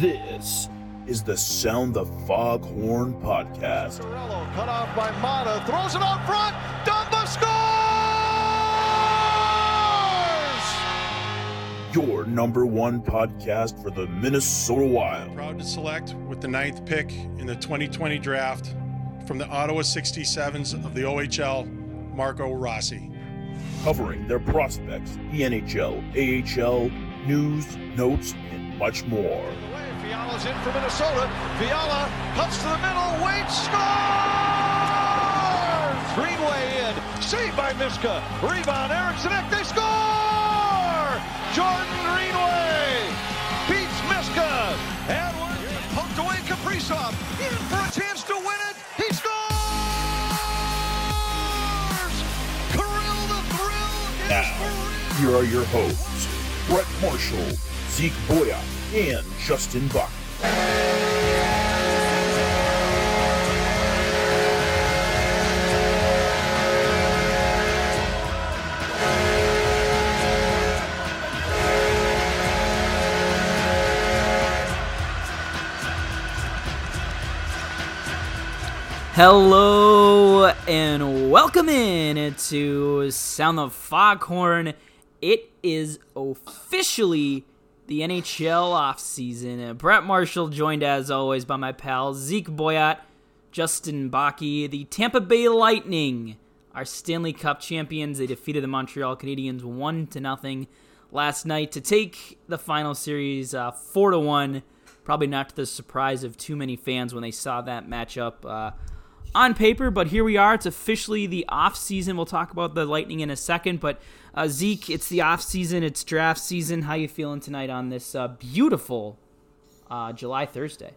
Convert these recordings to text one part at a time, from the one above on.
This is the Sound the Foghorn podcast. Cut off by Mata, throws it out front. Dumba scores! Your number one podcast for the Minnesota Wild. Proud to select with the ninth pick in the 2020 draft from the Ottawa 67s of the OHL, Marco Rossi. Covering their prospects, the NHL, AHL, news, notes, and much more. Fiala's in for Minnesota. Fiala cuts to the middle, waits, scores! Greenway in, saved by Miska. Rebound, Eriksson Ek, they score! Jordan Greenway beats Miska. And poked away Kaprizov in for a chance to win it. He scores! Kirill the thrill Now, here are your hosts, Brett Marshall, Zeke Boya, and Justin Buck. Hello and welcome in to Sound the Foghorn. It is officially the NHL offseason. Brett Marshall joined as always by my pal Zeke Boyat, Justin Baki, the Tampa Bay Lightning, our Stanley Cup champions. They defeated the Montreal Canadiens one to nothing last night to take the final series uh, four to one. Probably not to the surprise of too many fans when they saw that matchup. Uh, on paper, but here we are. It's officially the off season. We'll talk about the Lightning in a second, but uh, Zeke, it's the off season. It's draft season. How you feeling tonight on this uh, beautiful uh, July Thursday?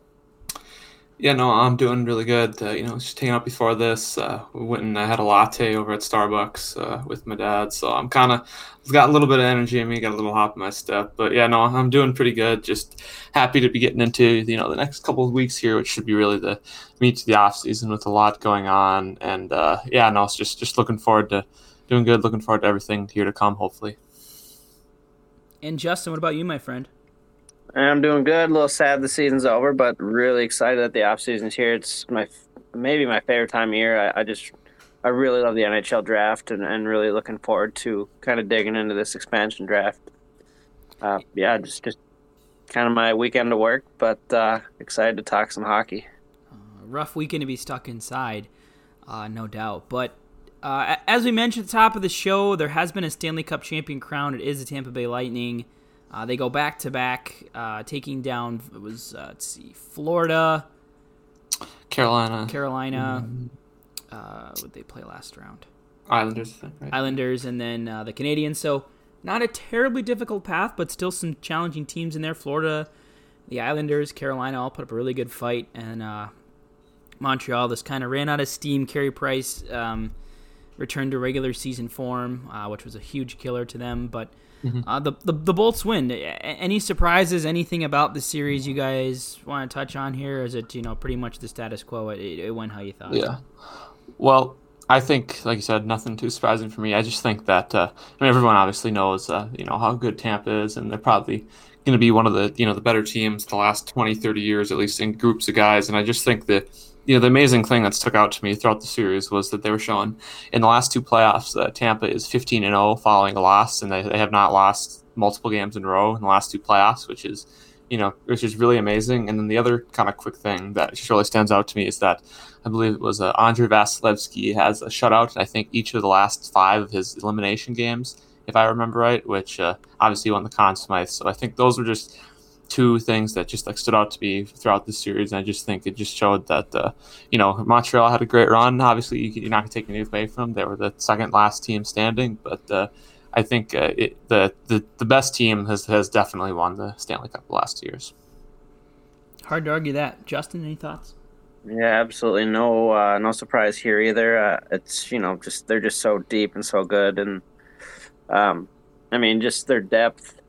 Yeah, no, I'm doing really good. Uh, you know, just hanging out before this. Uh, we went and I had a latte over at Starbucks uh, with my dad, so I'm kind of got a little bit of energy in me, got a little hop in my step. But yeah, no, I'm doing pretty good. Just happy to be getting into you know the next couple of weeks here, which should be really the meet to the off season with a lot going on. And yeah, no, it's just just looking forward to doing good. Looking forward to everything here to come, hopefully. And Justin, what about you, my friend? I'm doing good. A little sad the season's over, but really excited that the off season's here. It's my maybe my favorite time of year. I, I just I really love the NHL draft and, and really looking forward to kind of digging into this expansion draft. Uh, yeah, just just kind of my weekend to work, but uh, excited to talk some hockey. A rough weekend to be stuck inside, uh, no doubt. But uh, as we mentioned at the top of the show, there has been a Stanley Cup champion crown. It is the Tampa Bay Lightning. Uh, they go back to back, uh, taking down it was uh, let's see, Florida, Carolina, Carolina. Uh, would they play last round? Islanders, think, right? Islanders, and then uh, the Canadiens. So not a terribly difficult path, but still some challenging teams in there. Florida, the Islanders, Carolina all put up a really good fight, and uh, Montreal just kind of ran out of steam. Carey Price um, returned to regular season form, uh, which was a huge killer to them. But uh, the, the the Bolts win. A- Any surprises? Anything about the series you guys want to touch on here? Is it you know pretty much the status quo? It, it went how you thought. Yeah. Well, I think, like you said, nothing too surprising for me. I just think that uh, I mean, everyone obviously knows, uh, you know, how good Tampa is, and they're probably going to be one of the, you know, the better teams the last 20, 30 years, at least in groups of guys. And I just think that, you know, the amazing thing that stuck out to me throughout the series was that they were showing in the last two playoffs that Tampa is 15 and 0 following a loss, and they, they have not lost multiple games in a row in the last two playoffs, which is you know, which is really amazing. And then the other kind of quick thing that just really stands out to me is that I believe it was uh, Andrei Vasilevskiy has a shutout. I think each of the last five of his elimination games, if I remember right, which uh, obviously won the Conn Smythe. So I think those were just two things that just like stood out to me throughout the series. And I just think it just showed that uh, you know Montreal had a great run. Obviously, you, you're not going to take anything away from them. They were the second last team standing, but uh, I think uh, it, the, the the best team has has definitely won the Stanley Cup the last two years. Hard to argue that. Justin, any thoughts? Yeah, absolutely no uh, no surprise here either. Uh, it's you know just they're just so deep and so good, and um, I mean just their depth.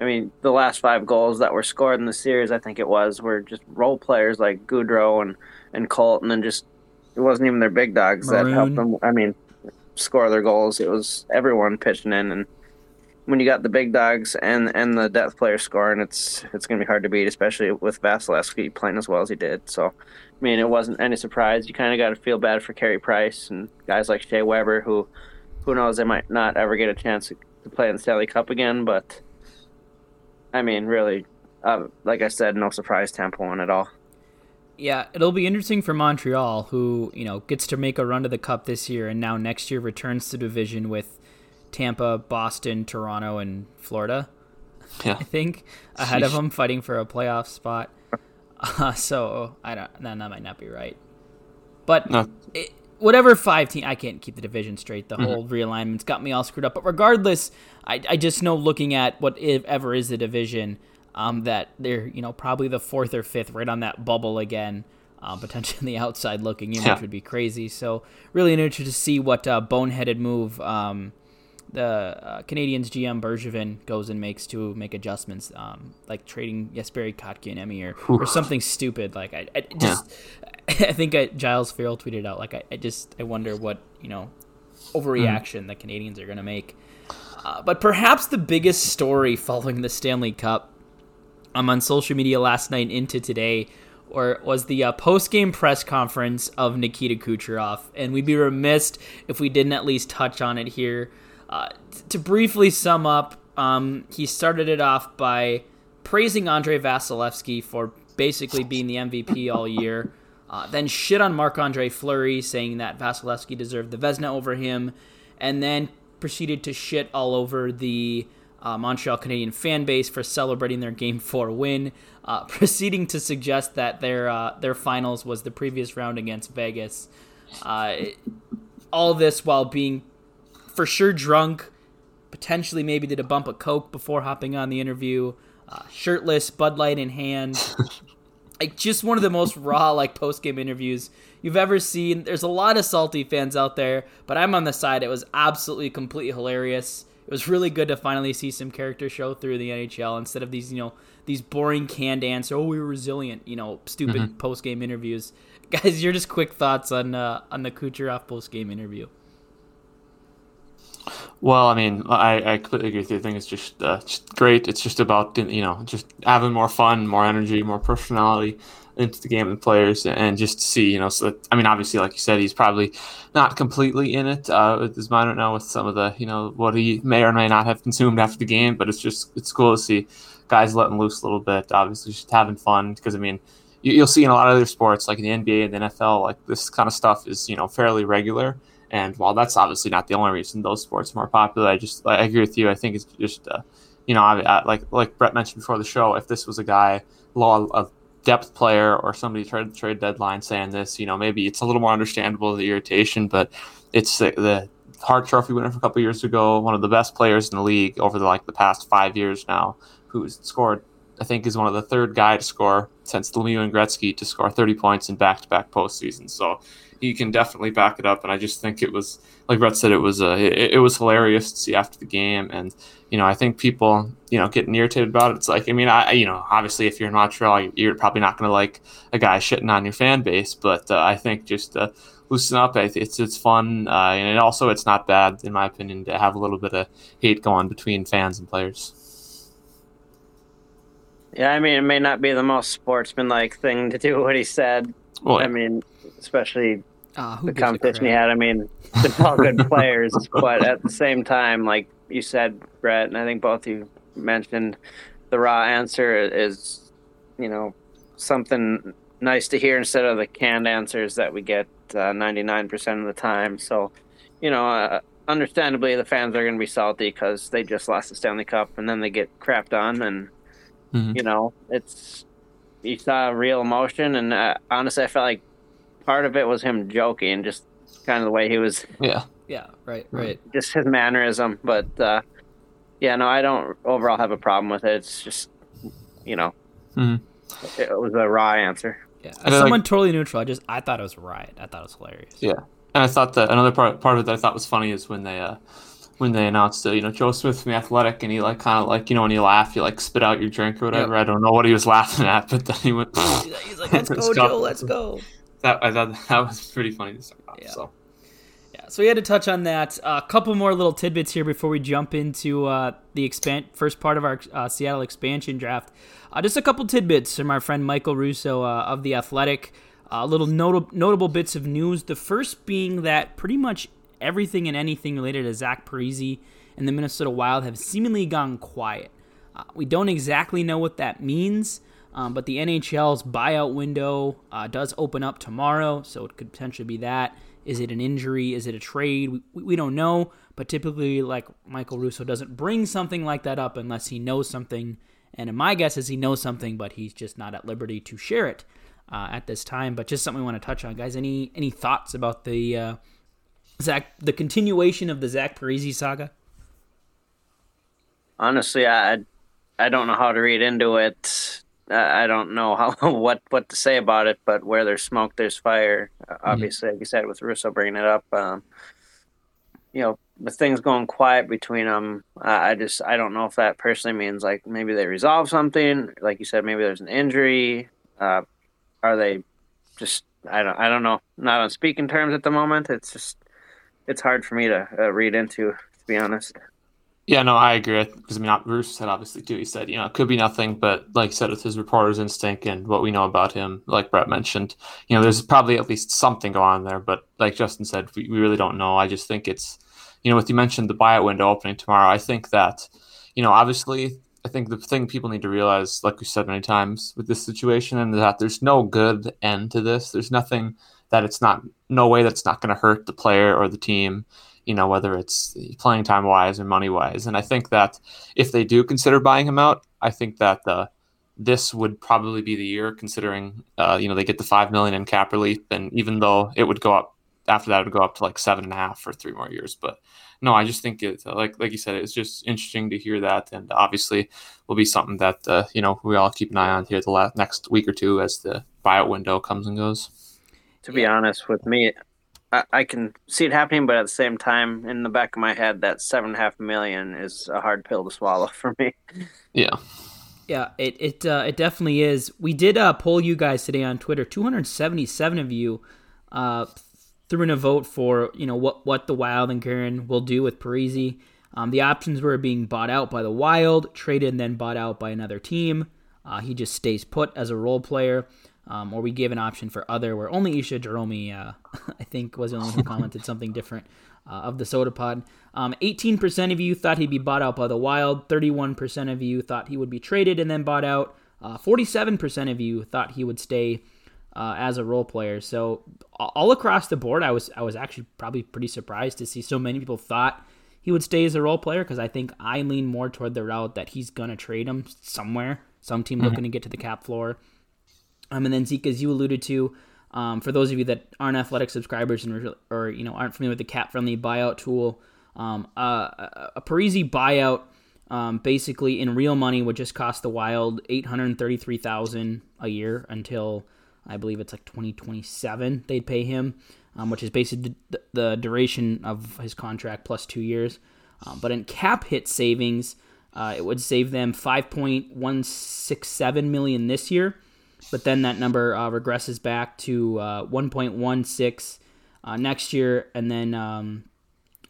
I mean the last five goals that were scored in the series, I think it was, were just role players like Goodrow and and Colton, and just it wasn't even their big dogs that helped them. I mean, score their goals. It was everyone pitching in, and when you got the big dogs and and the depth players scoring, it's it's going to be hard to beat, especially with Vasilevskiy playing as well as he did. So, I mean, it wasn't any surprise. You kind of got to feel bad for Carey Price and guys like Shea Weber, who who knows they might not ever get a chance to play in the Stanley Cup again. But I mean, really, uh, like I said, no surprise Tampa won at all. Yeah, it'll be interesting for Montreal, who you know gets to make a run to the Cup this year, and now next year returns to division with Tampa, Boston, Toronto, and Florida. Yeah. I think ahead of them, fighting for a playoff spot. Uh, so I don't. No, that might not be right. But No. it, whatever five team, I can't keep the division straight. Mm-hmm. The whole realignment's got me all screwed up. But regardless, I, I just know looking at whatever is the division, um, that they're you know probably the fourth or fifth, right on that bubble again. Uh, potentially the outside looking in, Yeah. which would be crazy. So really interested to see what uh, boneheaded move um, the uh, Canadiens GM Bergevin goes and makes to make adjustments, um, like trading Jesperi Kotkaniemi or, or something stupid. Like I, I just, I think I, Giles Farrell tweeted out like I, I just I wonder what you know overreaction the Canadiens are going to make. Uh, but perhaps the biggest story following the Stanley Cup, um, on social media last night into today, or was the uh, post game press conference of Nikita Kucherov, and we'd be remiss if we didn't at least touch on it here. Uh, t- to briefly sum up, um, he started it off by praising Andre Vasilevskiy for basically being the MVP all year. Uh, then shit on Marc Andre Fleury, saying that Vasilevskiy deserved the Vezina over him, and then proceeded to shit all over the uh, Montreal Canadian fan base for celebrating their Game Four win, uh, proceeding to suggest that their uh, their finals was the previous round against Vegas. Uh, all this while being for sure drunk, potentially maybe did a bump of coke before hopping on the interview, uh, shirtless, Bud Light in hand. like just one of the most raw like post game interviews you've ever seen. There's a lot of salty fans out there, but I'm on the side. It was absolutely completely hilarious. It was really good to finally see some character show through the NHL instead of these, you know, these boring canned answer. Oh, we were resilient, you know, stupid post game interviews. Guys, your just quick thoughts on uh, on the Kucherov post game interview. Well, I mean, I, I completely agree with you. I think it's just, uh, just great. It's just about you know just having more fun, more energy, more personality into the game and players, and just to see you know. So that, I mean, obviously, like you said, he's probably not completely in it uh, with his mind right now with some of the you know what he may or may not have consumed after the game. But it's just it's cool to see guys letting loose a little bit. Obviously, just having fun because I mean. You, you'll see in a lot of other sports, like in the NBA and the NFL, like this kind of stuff is you know fairly regular. And while that's obviously not the only reason those sports are more popular, I just I agree with you. I think it's just uh, you know I, like like Brett mentioned before the show. If this was a guy, law a depth player or somebody trade trade deadline saying this, you know maybe it's a little more understandable the irritation. But it's the, the Hart Trophy winner from a couple years ago, one of the best players in the league over the like the past five years now, who's scored. I think is one of the third guy to score since Lemieux and Gretzky to score 30 points in back-to-back postseasons. So he can definitely back it up. And I just think it was, like Brett said, it was uh, it, it was hilarious to see after the game. And you know, I think people, you know, getting irritated about it. It's like, I mean, I you know, obviously, if you're in Montreal, you're probably not going to like a guy shitting on your fan base. But uh, I think just uh, loosen up. It's it's fun, uh, and also it's not bad in my opinion to have a little bit of hate going between fans and players. Yeah, I mean, it may not be the most sportsmanlike thing to do what he said. Well, I mean, especially Uh, who the competition he had. I mean, they're all good players, but at the same time, like you said, Brett, and I think both you mentioned, the raw answer is, you know, something nice to hear instead of the canned answers that we get uh, 99% of the time. So, you know, uh, understandably, the fans are going to be salty because they just lost the Stanley Cup and then they get crapped on. And, Mhm. you know, it's, you saw real emotion. And uh, honestly, I felt like part of it was him joking, just kind of the way he was, yeah. Yeah, right, right. just his mannerism. But, uh, yeah, no, I don't overall have a problem with it. It's just, you know, Mhm. it was a raw answer. Yeah, as someone like- totally neutral, I just I thought it was right. I thought it was hilarious. Yeah, and I thought that another part part of it that I thought was funny is when they uh when they announced it, you know Joe Smith from the Athletic and he like kind of like you know when you laugh you like spit out your drink or whatever. I don't know what he was laughing at, but then he went. He's like, let's Let's go, go. Joe, let's go. That I thought that was pretty funny to start off. Yeah. So Yeah, so we had to touch on that. A uh, couple more little tidbits here before we jump into uh, the expand first part of our uh, Seattle expansion draft. Uh, just a couple tidbits from our friend Michael Russo uh, of the Athletic. Uh, little not- notable bits of news. The first being that pretty much everything and anything related to Zach Parise and the Minnesota Wild have seemingly gone quiet. Uh, we don't exactly know what that means, um, but the NHL's buyout window uh, does open up tomorrow, so it could potentially be that. Is it an injury? Is it a trade? We, we don't know, but typically, like Michael Russo doesn't bring something like that up unless he knows something and my guess is he knows something, but he's just not at liberty to share it uh, at this time. But just something we want to touch on, guys. Any any thoughts about the uh, Zach the continuation of the Zach Parise saga? Honestly, I I don't know how to read into it. I don't know how what what to say about it, but where there's smoke, there's fire. Mm-hmm. Obviously, like you said, with Russo bringing it up, um, you know, with things going quiet between them, uh, I just I don't know if that personally means like maybe they resolve something. Like you said, maybe there's an injury. Uh, are they just I don't I don't know. Not on speaking terms at the moment. It's just it's hard for me to uh, read into, to be honest. Yeah, no, I agree. Because I mean, Bruce said obviously too. He said, you know, it could be nothing, but like I said, with his reporter's instinct and what we know about him, like Brett mentioned, you know, there's probably at least something going on there. But like Justin said, we, we really don't know. I just think it's you know, with you mentioned the buyout window opening tomorrow, I think that, you know, obviously, I think the thing people need to realize, like we said many times with this situation, and that there's no good end to this. There's nothing that it's not, no way that's not going to hurt the player or the team, you know, whether it's playing time wise or money wise. And I think that if they do consider buying him out, I think that the, this would probably be the year, considering, uh, you know, they get the five million in cap relief, and even though it would go up after that, it would go up to like seven and a half for three more years. But no, I just think it like like you said, it's just interesting to hear that, and obviously will be something that uh, you know we all keep an eye on here the next week or two as the buyout window comes and goes. To be honest with me, I, I can see it happening, but at the same time, in the back of my head, that seven and a half million is a hard pill to swallow for me. Yeah. Yeah, it it uh, it definitely is. We did uh, poll you guys today on Twitter. Two hundred seventy seven of you uh, threw in a vote for you know what what the Wild and Guerin will do with Parise. Um, the options were being bought out by the Wild, traded and then bought out by another team. Uh, he just stays put as a role player, um, or we gave an option for other, where only Isha Jerome, uh, I think, was the only one who commented something different uh, of the Soda Pod. Um, 18% of you thought he'd be bought out by the Wild. 31% of you thought he would be traded and then bought out. 47% uh, of you thought he would stay uh, as a role player. So all across the board, I was I was actually probably pretty surprised to see so many people thought he would stay as a role player because I think I lean more toward the route that he's gonna trade him somewhere, some team mm-hmm. looking to get to the cap floor. Um, and then Zeke, as you alluded to, um, for those of you that aren't athletic subscribers and or you know aren't familiar with the CapFriendly buyout tool, um, uh, a Parise buyout. Um, basically, in real money, would just cost the Wild eight hundred thirty-three thousand a year until I believe it's like 2027 they'd pay him, um, which is basically the, the, duration of his contract plus two years. Um, but in cap hit savings, uh, it would save them 5.167 million this year, but then that number uh, regresses back to uh, 1.16 uh, next year, and then um,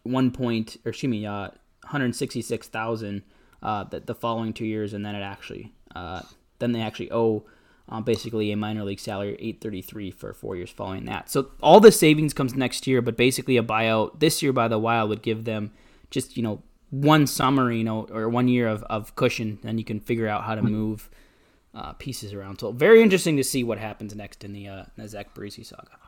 one point, or excuse me, uh, 166,000 uh, the, the following two years, and then it actually then they actually owe um, basically a minor league salary 833 for four years following that. So all the savings comes next year, but basically a buyout this year by the Wild would give them just you know one summer, you know, or one year of, of cushion, and you can figure out how to move uh, pieces around. So very interesting to see what happens next in the, uh, the Zach Parise saga.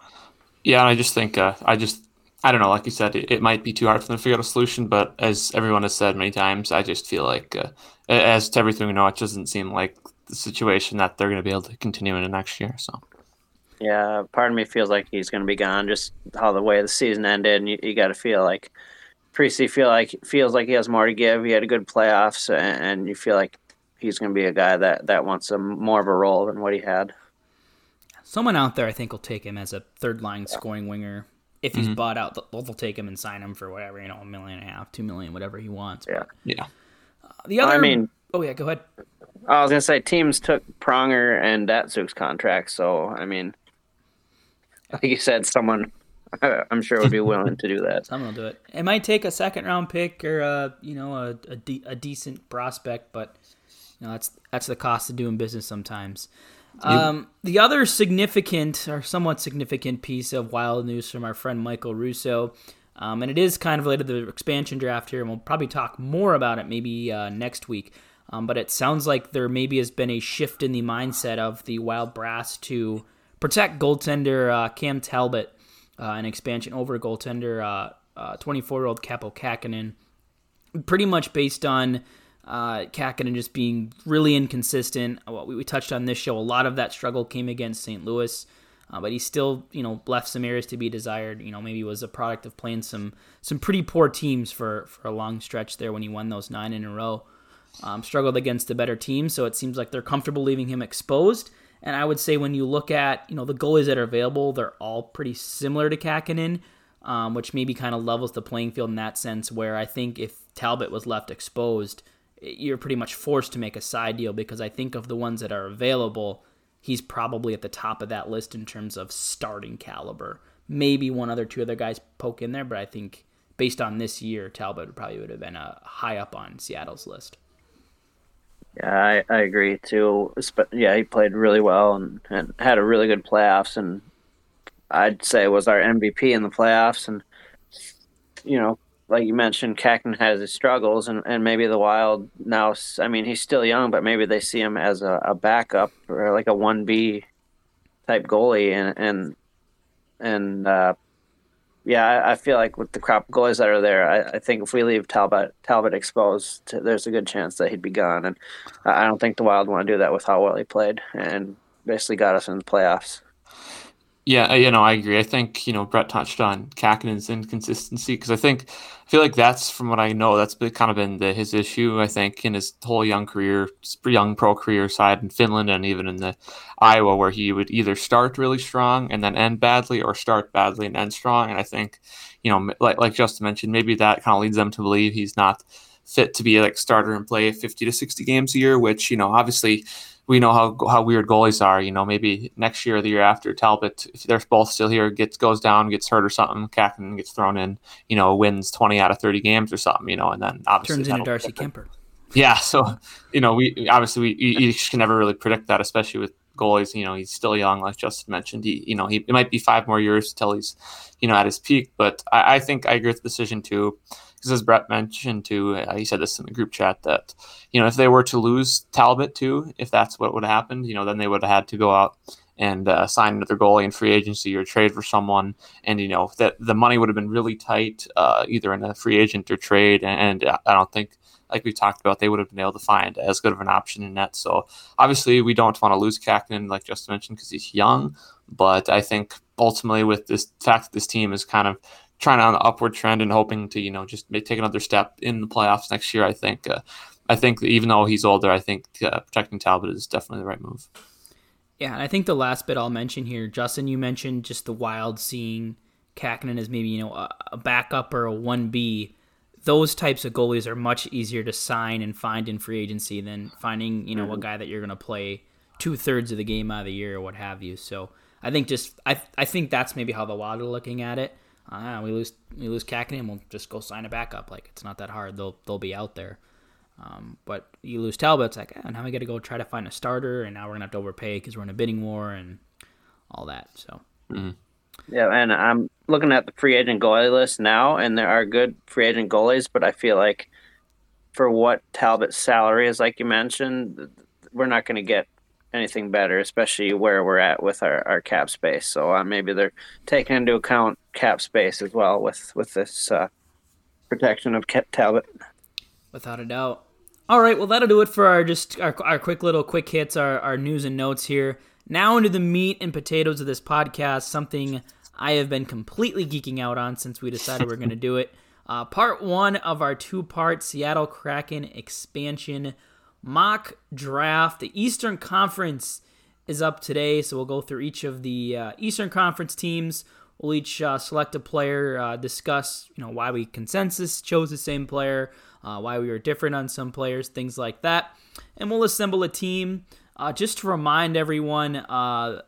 Yeah, I just think uh, I just I don't know. Like you said, it, it, might be too hard for them to figure out a solution. But as everyone has said many times, I just feel like, uh, as to everything we know, it doesn't seem like the situation that they're going to be able to continue into next year. So. Yeah, part of me feels like he's going to be gone. Just how the way the season ended, and you, you got to feel like Parise feel like feels like he has more to give. He had a good playoffs, and, and you feel like he's going to be a guy that that wants a more of a role than what he had. Someone out there, I think, will take him as a third line yeah. scoring winger. If he's mm-hmm. bought out, they'll, they'll, take him and sign him for whatever you know, a million and a half, two million, whatever he wants. Yeah, but, yeah. Uh, the other, I mean, oh yeah, go ahead. I was gonna say teams took Pronger and Datsyuk's contract, so I mean, like you said, someone I'm sure would be willing to do that. Someone will do it. It might take a second round pick or a you know a a, de- a decent prospect, but you know that's that's the cost of doing business sometimes. Um, the other significant or somewhat significant piece of wild news from our friend Michael Russo, um, and it is kind of related to the expansion draft here, and we'll probably talk more about it maybe uh, next week. Um, but it sounds like there maybe has been a shift in the mindset of the Wild Brass to protect goaltender uh, Cam Talbot, uh, an expansion over goaltender 24 year old Kaapo Kähkönen, pretty much based on uh, Kähkönen just being really inconsistent. What we, we, touched on this show, a lot of that struggle came against St. Louis, uh, but he still, you know, left some areas to be desired. You know, maybe was a product of playing some some pretty poor teams for for a long stretch there when he won those nine in a row. Um, struggled against the better teams, so it seems like they're comfortable leaving him exposed. And I would say when you look at you know the goalies that are available, they're all pretty similar to Kähkönen, um, which maybe kind of levels the playing field in that sense. Where I think if Talbot was left exposed, you're pretty much forced to make a side deal because I think of the ones that are available, he's probably at the top of that list in terms of starting caliber. Maybe one other two other guys poke in there, but I think based on this year, Talbot probably would have been a high up on Seattle's list. Yeah, I, I agree too. Yeah, he played really well and, and had a really good playoffs, and I'd say was our MVP in the playoffs. And you know, like you mentioned, Kähkönen has his struggles, and, and maybe the Wild now. I mean, he's still young, but maybe they see him as a, a backup or like a one B type goalie, and and and uh, yeah, I, I, feel like with the crop goalies that are there, I, I think if we leave Talbot Talbot exposed, to, there's a good chance that he'd be gone. And I don't think the Wild want to do that with how well he played and basically got us in the playoffs. Yeah, you know, I agree. I think you know Brett touched on Kähkönen's inconsistency because I think I feel like that's from what I know that's been, kind of been the, his issue. I think in his whole young career, young pro career side in Finland and even in the Iowa, where he would either start really strong and then end badly, or start badly and end strong. And I think you know, like like Justin mentioned, maybe that kind of leads them to believe he's not fit to be like starter and play 50 to 60 games a year, which you know obviously we know how how weird goalies are. You know, maybe next year or the year after, Talbot, if they're both still here, gets goes down, gets hurt or something, Kähkönen gets thrown in. You know, wins twenty out of thirty games or something. You know, and then obviously turns into Darcy Kuemper. Yeah, so you know, we obviously we you, can never really predict that, especially with goalies. You know, he's still young, like Justin mentioned. He, you know, he it might be five more years until he's, you know, at his peak. But I, I think I agree with the decision too because as Brett mentioned too, uh, he said this in the group chat that you know if they were to lose Talbot too, if that's what would have happened, you know, then they would have had to go out and uh, sign another goalie in free agency or trade for someone, and you know that the money would have been really tight, uh, either in a free agent or trade, and, and I don't think. Like we talked about, they would have been able to find as good of an option in net. So obviously, we don't want to lose Kähkönen, like just mentioned, because he's young. But I think ultimately, with this fact that this team is kind of trying on the upward trend and hoping to you know just take another step in the playoffs next year. I think uh, I think even though he's older, I think uh, protecting Talbot is definitely the right move. Yeah, and I think the last bit I'll mention here, Justin, you mentioned just the Wild seeing Kähkönen as maybe you know a, a backup or a one B. Those types of goalies are much easier to sign and find in free agency than finding you know mm-hmm. a guy that you're going to play two thirds of the game out of the year or what have you. So I think just I I think that's maybe how the Wild are looking at it uh, we lose we lose Kähkönen, we'll just go sign a backup. Like it's not that hard. They'll they'll be out there. Um, but you lose Talbot, it's like oh, now we got to go try to find a starter, and now we're gonna have to overpay because we're in a bidding war and all that. So. Mm-hmm. Yeah, and I'm looking at the free agent goalie list now, and there are good free agent goalies, but I feel like for what Talbot's salary is, like you mentioned, we're not going to get anything better, especially where we're at with our, our cap space. So uh, maybe they're taking into account cap space as well with with this uh, protection of Talbot. Without a doubt. All right, well that'll do it for our just our, our quick little quick hits, our, our news and notes here. Now into the meat and potatoes of this podcast, something I have been completely geeking out on since we decided we are going to do it. Uh, part one of our two-part Seattle Kraken expansion mock draft. The Eastern Conference is up today, so we'll go through each of the uh, Eastern Conference teams. We'll each uh, select a player, uh, discuss you know why we consensus chose the same player, uh, why we were different on some players, things like that, and we'll assemble a team. Uh, just to remind everyone, uh,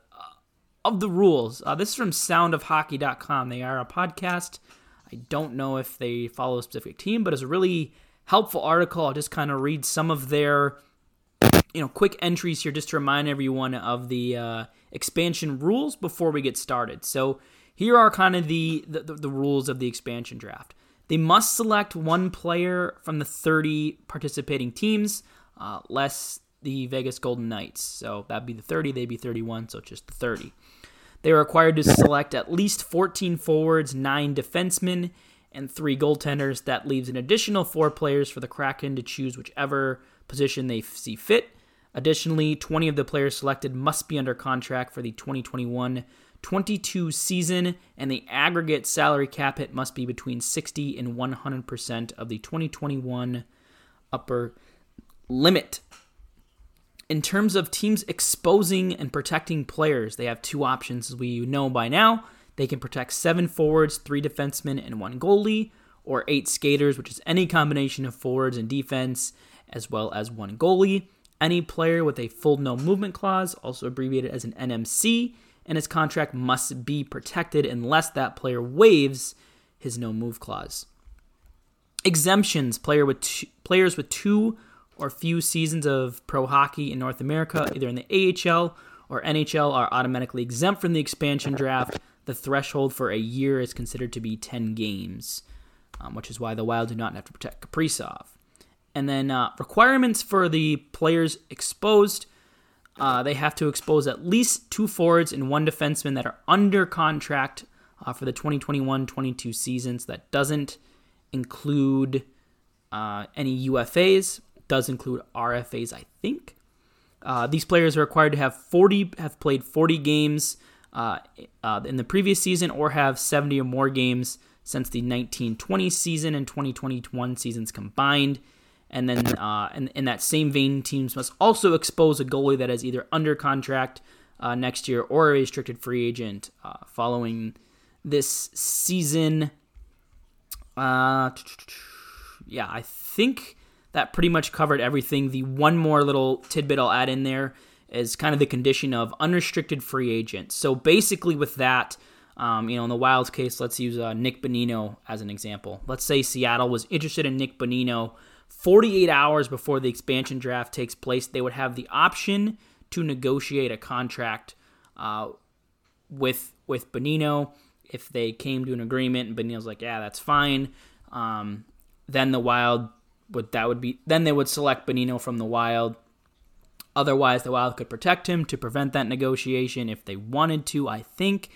of the rules. This is from soundofhockey.com. They are a podcast. I don't know if they follow a specific team, but it's a really helpful article. I'll just kind of read some of their you know quick entries here just to remind everyone of the uh, expansion rules before we get started. So here are kind of the, the the rules of the expansion draft. They must select one player from the 30 participating teams, uh, less the Vegas Golden Knights. So that'd be the 30, they'd be 31, so just the 30. They are required to select at least 14 forwards, 9 defensemen, and 3 goaltenders. That leaves an additional 4 players for the Kraken to choose whichever position they see fit. Additionally, 20 of the players selected must be under contract for the 2021 22 season, and the aggregate salary cap hit must be between 60 and 100% of the 2021 upper limit. In terms of teams exposing and protecting players, they have two options, as we know by now. They can protect seven forwards, three defensemen, and one goalie, or eight skaters, which is any combination of forwards and defense, as well as one goalie. Any player with a full no movement clause, also abbreviated as an NMC, and his contract must be protected unless that player waives his no move clause. Exemptions: player with players with two or few seasons of pro hockey in North America, either in the AHL or NHL, are automatically exempt from the expansion draft. The threshold for a year is considered to be 10 games, um, which is why the Wild do not have to protect Kaprizov. And then uh, requirements for the players exposed uh, they have to expose at least two forwards and one defenseman that are under contract uh, for the 2021 22 seasons. That doesn't include uh, any UFAs, does include RFAs, I think. Uh, these players are required to have 40 have played 40 games uh, uh, in the previous season or have 70 or more games since the 1920 season and 2021 seasons combined. And then, uh, in, in that same vein, teams must also expose a goalie that is either under contract uh, next year or a restricted free agent uh, following this season. Uh, yeah, I think that pretty much covered everything. The one more little tidbit I'll add in there is kind of the condition of unrestricted free agent. So basically, with that, um, you know, in the Wild's case, let's use uh, Nick Bonino as an example. Let's say Seattle was interested in Nick Bonino 48 hours before the expansion draft takes place, they would have the option to negotiate a contract uh, with with Bonino. If they came to an agreement and Bonino's like, yeah, that's fine, um, then the Wild would that would be then they would select Bonino from the Wild. Otherwise, the Wild could protect him to prevent that negotiation if they wanted to. I think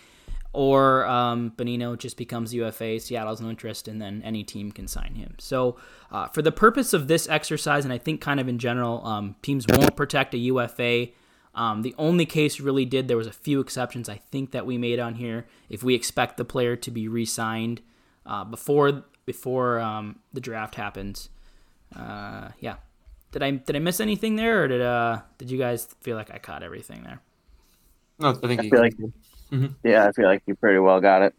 or um, Bonino just becomes UFA. Seattle's no interest, and then any team can sign him. So, uh, for the purpose of this exercise, and I think kind of in general, um, teams won't protect a UFA. Um, the only case really did, there was a few exceptions I think that we made on here. If we expect the player to be re-signed uh, before before um, the draft happens, uh, yeah. Did I did I miss anything there, or did uh did you guys feel like I caught everything there? No, I think I feel like Mm-hmm. Yeah, I feel like you pretty well got it.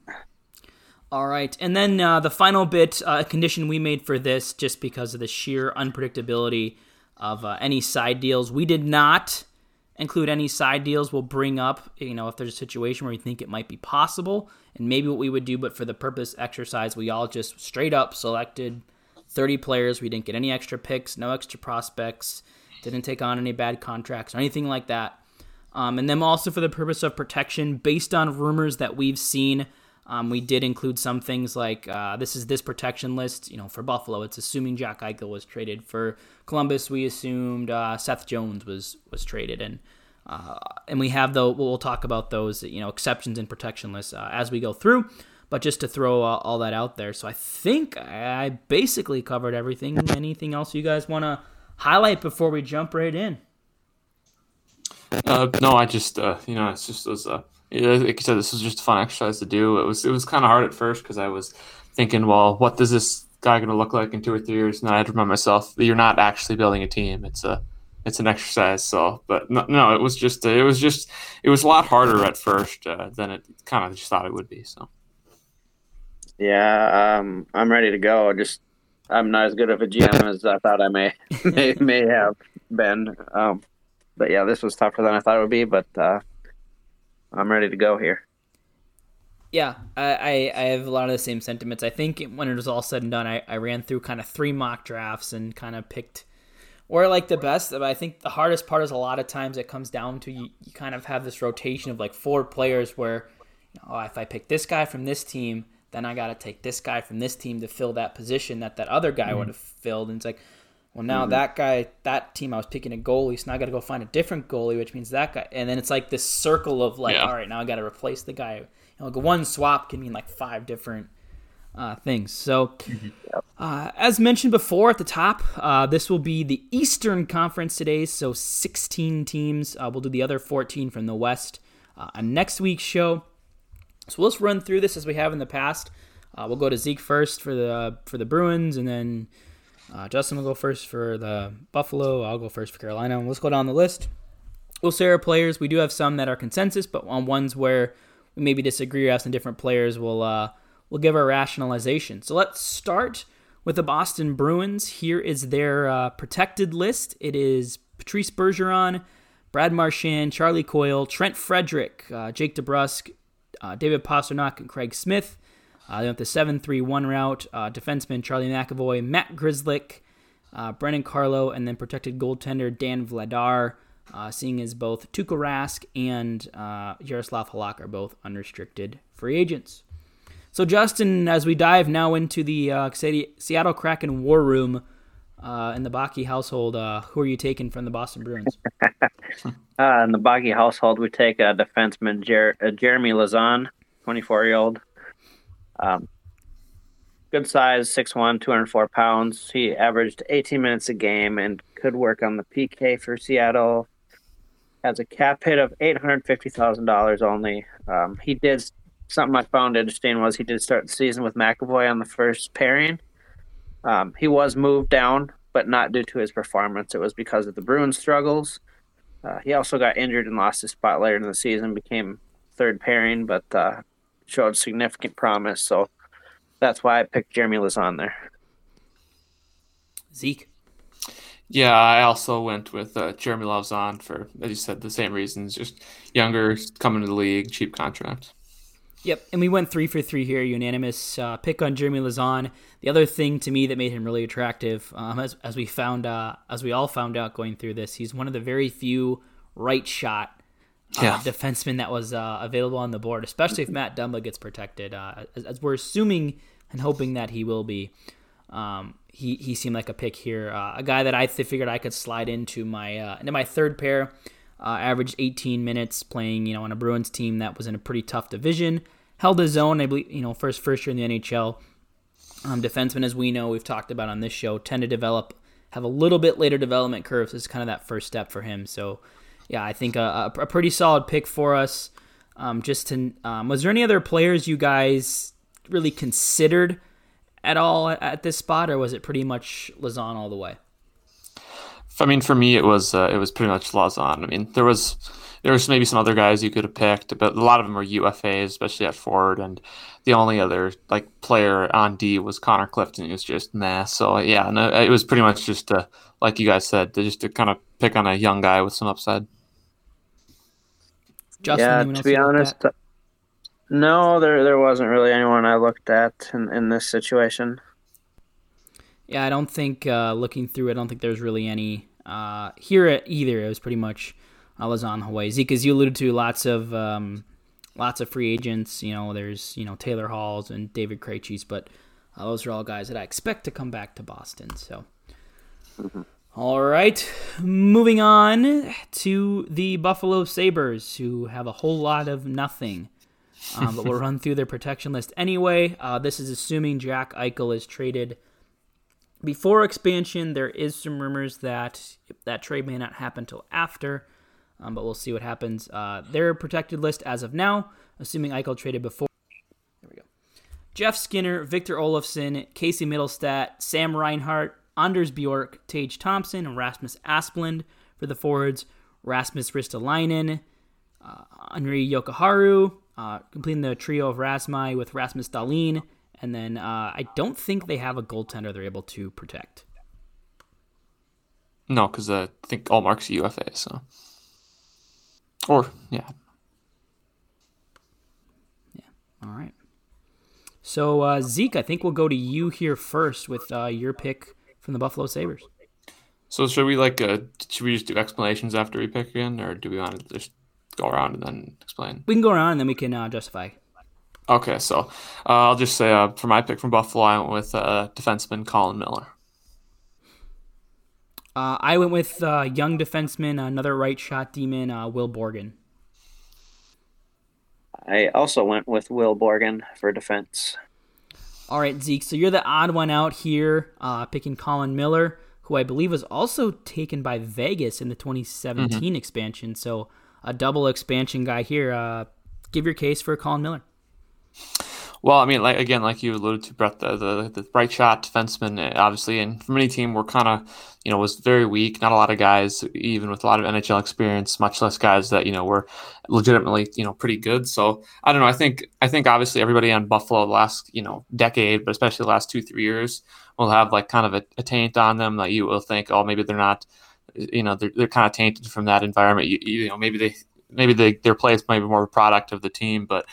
All right, and then uh, the final bit, uh, a condition we made for this, just because of the sheer unpredictability of uh, any side deals, we did not include any side deals. We'll bring up, you know, if there's a situation where we think it might be possible, and maybe what we would do. But for the purpose exercise, we all just straight up selected 30 players. We didn't get any extra picks, no extra prospects, didn't take on any bad contracts or anything like that. Um, and then also for the purpose of protection, based on rumors that we've seen, um, we did include some things like uh, this is this protection list. You know, for Buffalo, it's assuming Jack Eichel was traded. For Columbus, we assumed uh, Seth Jones was was traded, and uh, and we have though we'll talk about those you know exceptions and protection lists uh, as we go through. But just to throw all that out there, so I think I basically covered everything. Anything else you guys want to highlight before we jump right in? Uh, no, I just uh, you know it's just it was uh, like you said, this was just a fun exercise to do. It was it was kind of hard at first because I was thinking, well, what does this guy going to look like in two or three years? And I had to remind myself that you're not actually building a team. It's a it's an exercise. So, but no, no it was just it was just it was a lot harder at first uh, than it kind of just thought it would be. So. Yeah, um, I'm ready to go. Just I'm not as good of a GM as I thought I may may, may have been. Um, but yeah, this was tougher than I thought it would be. But uh, I'm ready to go here. Yeah, I, I, have a lot of the same sentiments. I think when it was all said and done, I, I ran through kind of three mock drafts and kind of picked or like the best. But I think the hardest part is a lot of times it comes down to you, you kind of have this rotation of like four players where, you know, oh, if I pick this guy from this team, then I got to take this guy from this team to fill that position that that other guy mm-hmm. would have filled. And it's like, well, now mm-hmm. that guy, that team, I was picking a goalie, so now I got to go find a different goalie, which means that guy. And then it's like this circle of like, yeah. all right, now I got to replace the guy know, like one swap can mean like five different uh, things. So, uh, as mentioned before at the top, uh, this will be the Eastern Conference today. So, 16 teams. Uh, we'll do the other 14 from the West uh, on next week's show. So, let's run through this as we have in the past. Uh, we'll go to Zeke first for the for the Bruins, and then Justin will go first for the Buffalo. I'll go first for Carolina. And Let's go down the list. We'll say our players. We do have some that are consensus, but on ones where we maybe disagree or have some different players, we'll uh, we'll give our rationalization. So let's start with the Boston Bruins. Here is their uh, protected list. It is Patrice Bergeron, Brad Marchand, Charlie Coyle, Trent Frederic, uh, Jake DeBrusk, uh, David Pastrnak, and Craig Smith. Uh, they went the 7 3 1 route. Uh, defenseman Charlie McAvoy, Matt Grzelcyk, uh, Brandon Carlo, and then protected goaltender Dan Vladar uh, seeing as both Tuukka Rask and uh, Jaroslav Halak are both unrestricted free agents. So, Justin, as we dive now into the Seattle Kraken war room uh, in the Baki household, uh, who are you taking from the Boston Bruins? Uh, in the Baki household, we take a defenseman, Jer- uh, Jeremy Lauzon, 24 year old. Um, good size, 6'1, 204 pounds. He averaged 18 minutes a game and could work on the PK for Seattle has a cap hit of eight hundred fifty thousand dollars only. Um, he did something I found interesting was he did start the season with McAvoy on the first pairing. Um, he was moved down, but not due to his performance. It was because of the Bruins' struggles. Uh, he also got injured and lost his spot later in the season. Became third pairing, but uh, showed significant promise. So that's why I picked Jeremy Lauzon there. Zeke. Yeah, I also went with uh, Jeremy Lauzon for, as you said, the same reasons. Just younger, coming to the league, cheap contract. Yep, and we went three for three here, unanimous uh, pick on Jeremy Lauzon. The other thing to me that made him really attractive, um, as, as we found, uh, as we all found out going through this, he's one of the very few right shot uh, yeah. defensemen that was uh, available on the board, especially if Matt Dumba gets protected, uh, as, as, we're assuming and hoping that he will be. Um, he he seemed like a pick here, uh, a guy that I th- figured I could slide into my uh, into my third pair. Uh, averaged 18 minutes playing, you know, on a Bruins team that was in a pretty tough division. Held his own, I believe, you know, first first year in the NHL. Um, defensemen, as we know, we've talked about on this show, tend to develop, have a little bit later development curves. Is kind of that first step for him. So, yeah, I think a, a pretty solid pick for us. Um, just to, um, was there any other players you guys really considered at all at this spot, or was it pretty much Lauzon all the way? I mean, for me, it was uh, it was pretty much Lauzon. I mean, there was there was maybe some other guys you could have picked, but a lot of them were UFAs, especially at forward. And the only other like player on D was Connor Clifton, He was just nah. So yeah, no, it was pretty much just to, like you guys said, to just to kind of pick on a young guy with some upside. Justin, yeah, to be honest, no, there there wasn't really anyone I looked at in, in this situation. Yeah, I don't think uh, looking through, I don't think there's really any uh, here either. It was pretty much Lauzon all the way. Zeke, as you alluded to, lots of um, lots of free agents. You know, there's you know Taylor Halls and David Krejci, but uh, those are all guys that I expect to come back to Boston. So. Mm-hmm. All right, moving on to the Buffalo Sabres, who have a whole lot of nothing um, but we'll run through their protection list anyway. Uh, this is assuming Jack Eichel is traded before expansion. There is some rumors that that trade may not happen till after, um, but we'll see what happens. Uh, their protected list as of now, assuming Eichel traded before. There we go. Jeff Skinner, Victor Olofsson, Casey Mittelstadt, Sam Reinhart, Anders Bjork, Tage Thompson, and Rasmus Asplund for the forwards. Rasmus Ristolainen, uh, Henri Jokiharju, uh, completing the trio of Rasmi with Rasmus Dahlin, and then uh, I don't think they have a goaltender they're able to protect. No, because uh, I think Ullmark's UFA, so or yeah. Yeah. All right. So uh, Zeke, I think we'll go to you here first with uh, your pick from the Buffalo Sabres. So should we like uh, should we just do explanations after we pick again, or do we want to just go around and then explain? We can go around and then we can uh, justify. Okay, so uh, I'll just say uh, for my pick from Buffalo, I went with uh, defenseman Colin Miller. Uh, I went with uh, young defenseman, another right shot demon, uh, Will Borgen. I also went with Will Borgen for defense. All right, Zeke. So you're the odd one out here, uh, picking Colin Miller, who I believe was also taken by Vegas in the 2017 mm-hmm. expansion. So a double expansion guy here. Uh, give your case for Colin Miller. Well, I mean, like again, like you alluded to, Brett, the the, the shot defenseman, eh, obviously, and from any team, we're kind of, you know, was very weak. Not a lot of guys, even with a lot of NHL experience, much less guys that you know were legitimately, you know, pretty good. So I don't know. I think I think obviously everybody on Buffalo the last you know decade, but especially the last two three years, will have like kind of a, a taint on them that you will think, oh, maybe they're not, you know, they're, they're kind of tainted from that environment. You, you know, maybe they maybe they, their play is maybe more a product of the team, but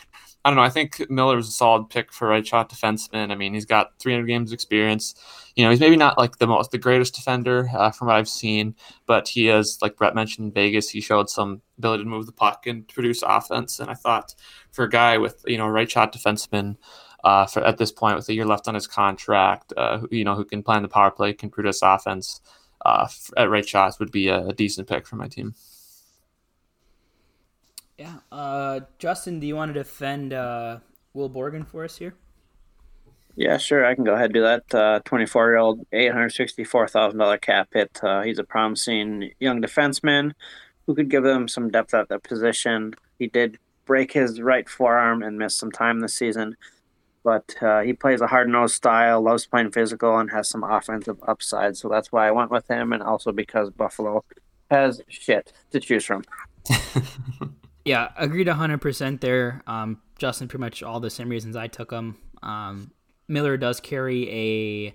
I don't know. I think Miller was a solid pick for right shot defenseman. I mean, he's got 300 games of experience. You know, he's maybe not like the most, the greatest defender uh, from what I've seen, but he is, like Brett mentioned in Vegas, he showed some ability to move the puck and produce offense. And I thought for a guy with, you know, right shot defenseman, uh, for, at this point with a year left on his contract, uh, you know, who can plan the power play, can produce offense uh, at right shots would be a, a decent pick for my team. Yeah. Uh, Justin, do you want to defend uh, Will Borgen for us here? Yeah, sure. I can go ahead and do that. 24 uh, year old, $864,000 cap hit. Uh, he's a promising young defenseman who could give them some depth at that position. He did break his right forearm and miss some time this season, but uh, he plays a hard nosed style, loves playing physical, and has some offensive upside. So that's why I went with him, and also because Buffalo has shit to choose from. Yeah, agreed 100% there. Um, Justin, pretty much all the same reasons I took him. Um, Miller does carry a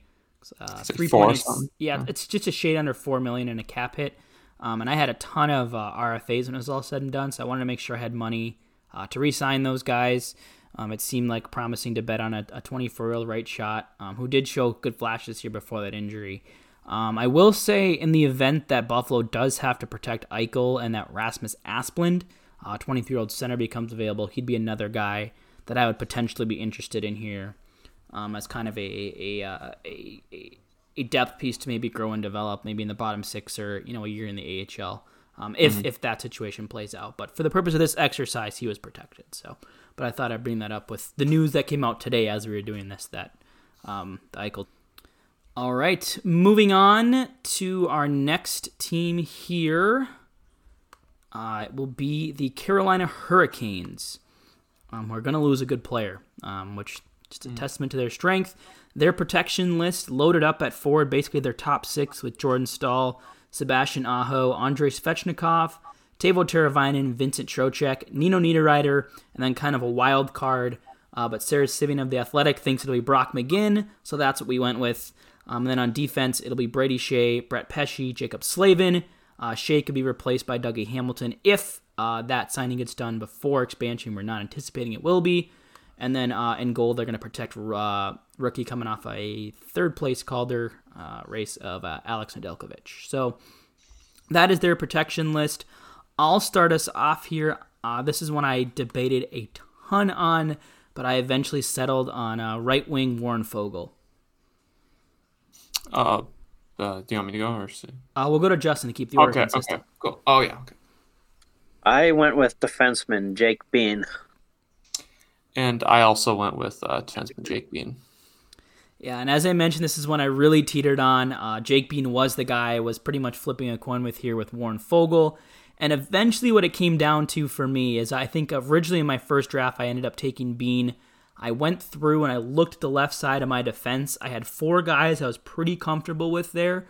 uh, three point. Yeah, it's just a shade under four million in a cap hit. Um, and I had a ton of uh, RFAs when it was all said and done, so I wanted to make sure I had money uh, to re-sign those guys. Um, it seemed like promising to bet on a 24-year-old right shot um, who did show good flashes here before that injury. Um, I will say, in the event that Buffalo does have to protect Eichel and that Rasmus Asplund, 23 year old center becomes available, he'd be another guy that I would potentially be interested in here um, as kind of a a, uh, a, a, a depth piece to maybe grow and develop, maybe in the bottom six or you know a year in the AHL. Um, if mm-hmm. if that situation plays out. But for the purpose of this exercise, he was protected. So, but I thought I'd bring that up with the news that came out today as we were doing this that um, the Eichel. All right, moving on to our next team here uh, it will be the Carolina Hurricanes. Um, we're going to lose a good player, um, which is a mm. testament to their strength. Their protection list loaded up at forward, basically their top six with Jordan Staal, Sebastian Aho, Andrei Svechnikov, Teuvo Teravainen, Vincent Trocheck, Nino Niederreiter, and then kind of a wild card. Uh, but Sara Civian of The Athletic thinks it'll be Brock McGinn, so that's what we went with. Um, and then on defense, it'll be Brady Skjei, Brett Pesce, Jaccob Slavin, uh, Skjei could be replaced by Dougie Hamilton if uh, that signing gets done before expansion. We're not anticipating it will be. And then uh, in goal, they're going to protect uh, rookie coming off a third place Calder uh, race of uh, Alex Nedeljkovic. So that is their protection list. I'll start us off here. this is one I debated a ton on, but I eventually settled on right wing Warren Foegele. Uh, do you want me to go or? Uh, we'll go to Justin to keep the order okay, consistent. Okay, cool. Oh yeah, okay. I went with defenseman Jake Bean. And I also went with uh, defenseman Jake Bean. Yeah, and as I mentioned, this is when I really teetered on. Uh, Jake Bean was the guy I was pretty much flipping a coin with here with Warren Foegele. And eventually, what it came down to for me is I think originally in my first draft, I ended up taking Bean I went through and I looked at the left side of my defense. I had four guys I was pretty comfortable with there.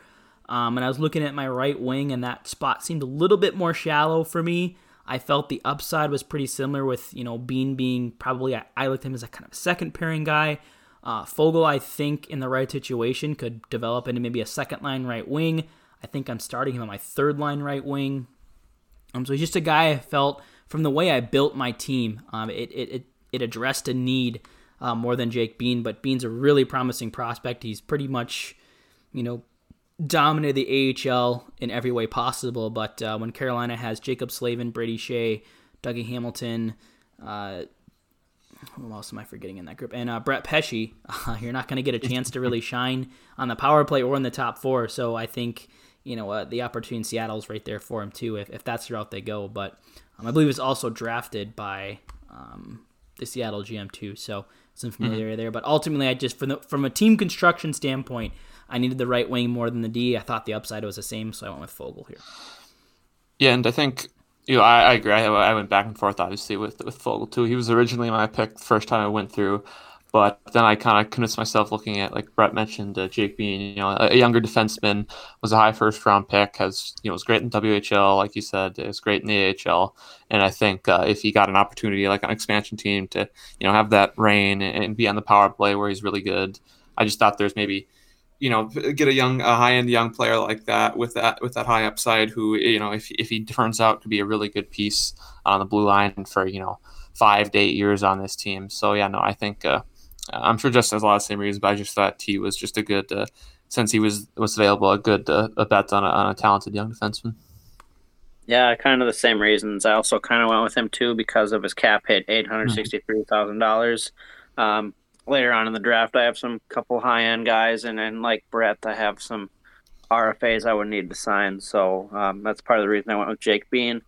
Um, and I was looking at my right wing, and that spot seemed a little bit more shallow for me. I felt the upside was pretty similar with, you know, Bean being probably, I, I looked at him as a kind of second pairing guy. Uh, Foegele, I think, in the right situation, could develop into maybe a second line right wing. I think I'm starting him on my third line right wing. Um, so he's just a guy I felt from the way I built my team. Um, it, it, it it addressed a need uh, more than Jake Bean, but Bean's a really promising prospect. He's pretty much, you know, dominated the AHL in every way possible. But uh, when Carolina has Jaccob Slavin, Brady Skjei, Dougie Hamilton, uh, who else am I forgetting in that group? And uh, Brett Pesce, uh, you're not going to get a chance to really shine on the power play or in the top four. So I think you know uh, the opportunity in Seattle's right there for him too, if, if that's the route they go. But um, I believe it's also drafted by um, the Seattle GM too, so some familiarity mm-hmm. there. But ultimately, I just from the, from a team construction standpoint, I needed the right wing more than the D. I thought the upside was the same, so I went with Foegele here. Yeah, and I think you know, I, I agree. I, I, went back and forth, obviously, with with Foegele too. He was originally my pick the first time I went through, but then I kind of convinced myself, looking at like Brett mentioned, uh, Jake Bean, you know, a, a, younger defenseman, was a high first round pick, has you know was great in WHL, like you said, is great in the AHL, and I think uh, if he got an opportunity like an expansion team to you know have that reign and, and be on the power play where he's really good, I just thought there's maybe you know get a young a high end young player like that with that with that high upside who you know if, if he turns out to be a really good piece on the blue line for you know five to eight years on this team. So yeah no i think uh, i'm sure just has a lot of same reasons but i just thought he was just a good uh, since he was was available a good uh, a bet on a, on a talented young defenseman yeah kind of the same reasons i also kind of went with him too because of his cap hit $863000 mm-hmm. um, later on in the draft, I have some couple high end guys, and then like Brett, I have some RFAs I would need to sign. So um, that's part of the reason I went with Jake Bean.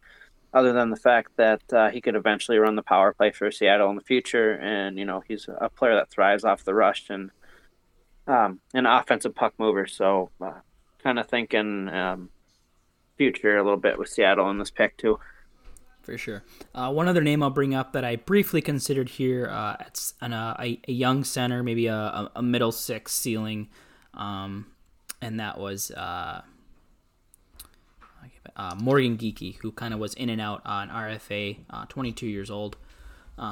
Other than the fact that uh, he could eventually run the power play for Seattle in the future, and you know he's a player that thrives off the rush and um, an offensive puck mover. So uh, kind of thinking um, future a little bit with Seattle in this pick too for sure. Uh, one other name I'll bring up that I briefly considered here, uh, it's an, uh, a, a, young center, maybe a, a middle six ceiling, um, and that was uh, Morgan Geekie, who kind of was in and out on RFA, uh, 22 years old.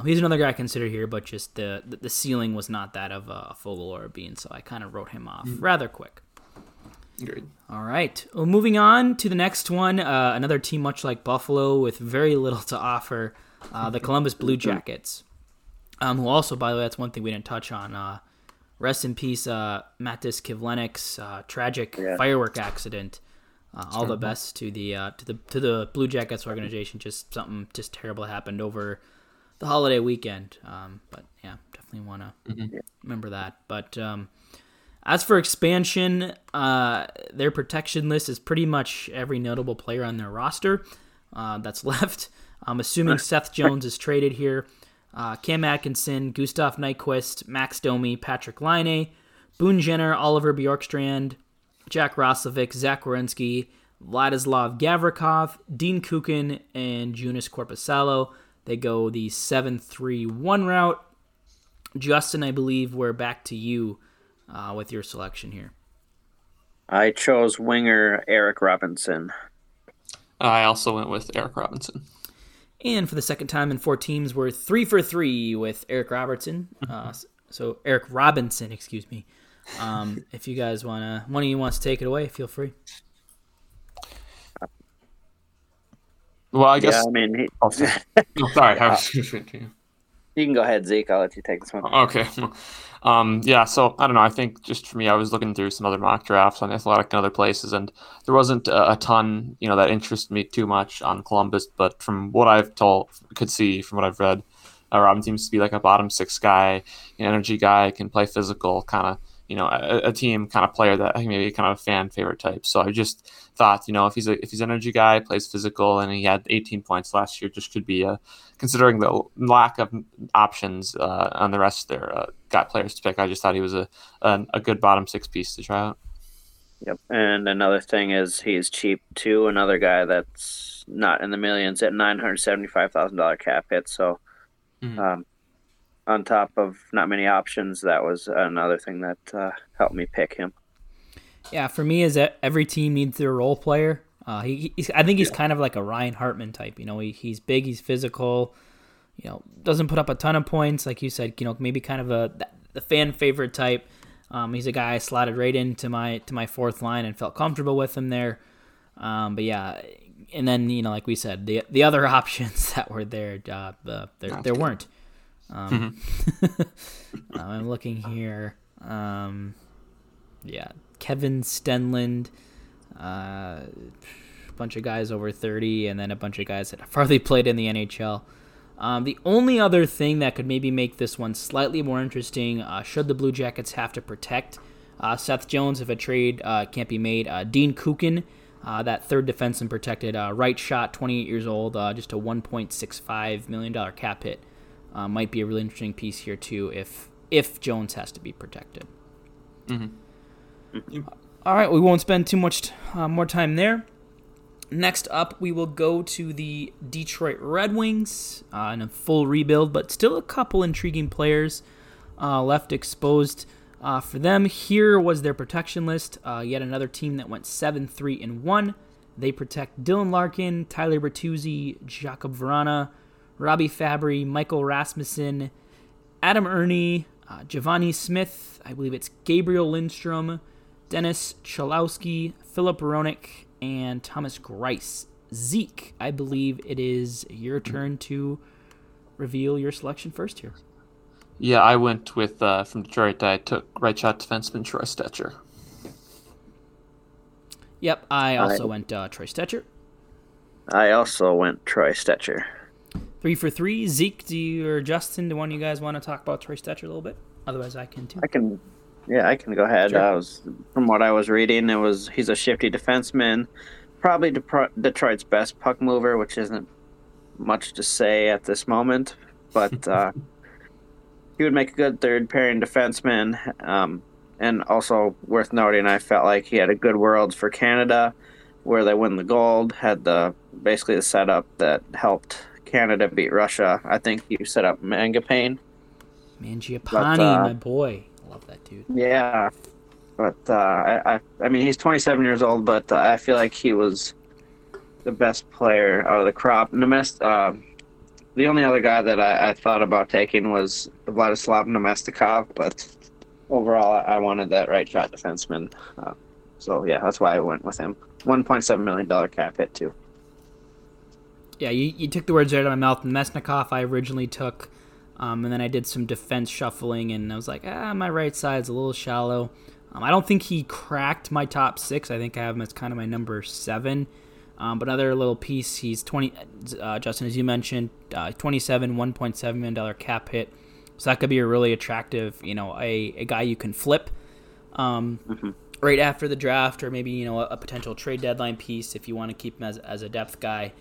he's another guy I consider here, but just the, the ceiling was not that of a Foegele or a Bean, so I kind of wrote him off mm. rather quick. Agreed. All right. Well, moving on to the next one, uh, another team much like Buffalo with very little to offer, uh, the Columbus Blue Jackets. Um, who also, by the way, that's one thing we didn't touch on. Uh, rest in peace, uh, Matiss Kivlenieks' uh, tragic yeah. firework accident. Uh, all the best to the uh, to the to the Blue Jackets organization. Just something just terrible happened over the holiday weekend. Um, but yeah, definitely want to mm-hmm. remember that. But um, as for expansion, uh, their protection list is pretty much every notable player on their roster uh, that's left. I'm assuming Seth Jones is traded here. Uh, Cam Atkinson, Gustav Nyquist, Max Domi, Patrik Laine, Boone Jenner, Oliver Bjorkstrand, Jack Roslovic, Zach Werenski, Vladislav Gavrikov, Dean Kukan, and Joonas Korpisalo. They go the 7 3 1 route. Justin, I believe we're back to you uh, with your selection here? I chose winger Eric Robinson. I also went with Eric Robinson. And for the second time in four teams, we're three for three with Eric Robertson. Uh, so Eric Robinson, excuse me. Um, if you guys wanna, one of you wants to take it away, feel free. Well, I guess. Yeah, I mean, he... oh, sorry. oh, sorry. I was... You can go ahead, Zeke. I'll let you take this one. Okay. Um, yeah, so I don't know. I think just for me, I was looking through some other mock drafts on Athletic and other places, and there wasn't a, a ton, you know, that interested me too much on Columbus. But from what I've told, could see from what I've read, uh, Robin seems to be like a bottom six guy, an energy guy, can play physical, kind of you know a, a team kind of player that I think maybe kind of a fan favorite type. So I just thought you know if he's a if he's an energy guy, plays physical, and he had 18 points last year, just could be a considering the lack of options uh, on the rest of their uh, got players to pick. I just thought he was a, a a good bottom six piece to try out. Yep, and another thing is he's cheap too. Another guy that's not in the millions at nine hundred seventy five thousand dollar cap hit. So. Mm-hmm. Um, on top of not many options, that was another thing that uh, helped me pick him. Yeah, for me, is that every team needs their role player. Uh, he, I think he's yeah. kind of like a Ryan Hartman type. You know, he, he's big, he's physical. You know, doesn't put up a ton of points, like you said. You know, maybe kind of a the fan favorite type. Um, he's a guy I slotted right into my to my fourth line and felt comfortable with him there. Um, but yeah, and then you know, like we said, the the other options that were there, uh, the, there, there weren't. Um, I'm looking here. Um, yeah, Kevin Stenlund, uh, a bunch of guys over 30, and then a bunch of guys that have hardly played in the NHL. Um, the only other thing that could maybe make this one slightly more interesting, uh, should the Blue Jackets have to protect uh, Seth Jones if a trade uh, can't be made, uh, Dean Kukan, uh, that third defenseman protected uh, right shot, 28 years old, just a 1.65 million dollar cap hit, might be a really interesting piece here too if if Jones has to be protected. Mm-hmm. All right, we won't spend too much more time there. Next up, we will go to the Detroit Red Wings uh, in a full rebuild, but still a couple intriguing players uh, left exposed uh, for them. Here was their protection list. Uh, yet another team that went 7 3 and 1. They protect Dylan Larkin, Tyler Bertuzzi, Jakub Vrana, Robby Fabbri, Michael Rasmussen, Adam Erne, uh, Givani Smith, I believe it's Gabriel Lindstrom, Dennis Cholowski, Filip Hronek, and Thomas Greiss. Zeke, I believe it is your turn to reveal your selection first here. Yeah, I went with uh, from Detroit. I took right shot defenseman Troy Stecher. Yep, I also I, went uh, Troy Stecher. I also went Troy Stecher. Three for three. Zeke, do you or Justin, do one you guys want to talk about Troy Stecher a little bit? Otherwise, I can too. I can yeah, I can go ahead. Sure. I was from what I was reading, it was he's a shifty defenseman, probably Detroit's best puck mover, which isn't much to say at this moment, but uh, he would make a good third pairing defenseman. Um, and also worth noting, I felt like he had a good Worlds for Canada, where they win the gold. Had the basically the setup that helped Canada beat Russia. I think you set up Mangiapane. Mangiapane, uh, my boy I love that dude. Yeah, but uh, I, I, I mean, he's 27 years old, but uh, I feel like he was the best player out of the crop. Nemest, uh, the only other guy that I, I, thought about taking was Vladislav Namestnikov, but overall, I wanted that right shot defenseman. Uh, so yeah, that's why I went with him. 1.7 million dollar cap hit too. Yeah, you, you took the words right out of my mouth. Namestnikov, I originally took um, and then I did some defense shuffling, and I was like, ah, my right side's a little shallow. Um, I don't think he cracked my top six. I think I have him as kind of my number seven. Um, but another little piece, he's 20, uh, Justin, as you mentioned, uh, 27, $1.7 million cap hit. So that could be a really attractive, you know, a, a guy you can flip um, mm-hmm. right after the draft, or maybe, you know, a, a, potential trade deadline piece if you want to keep him as, as a depth guy.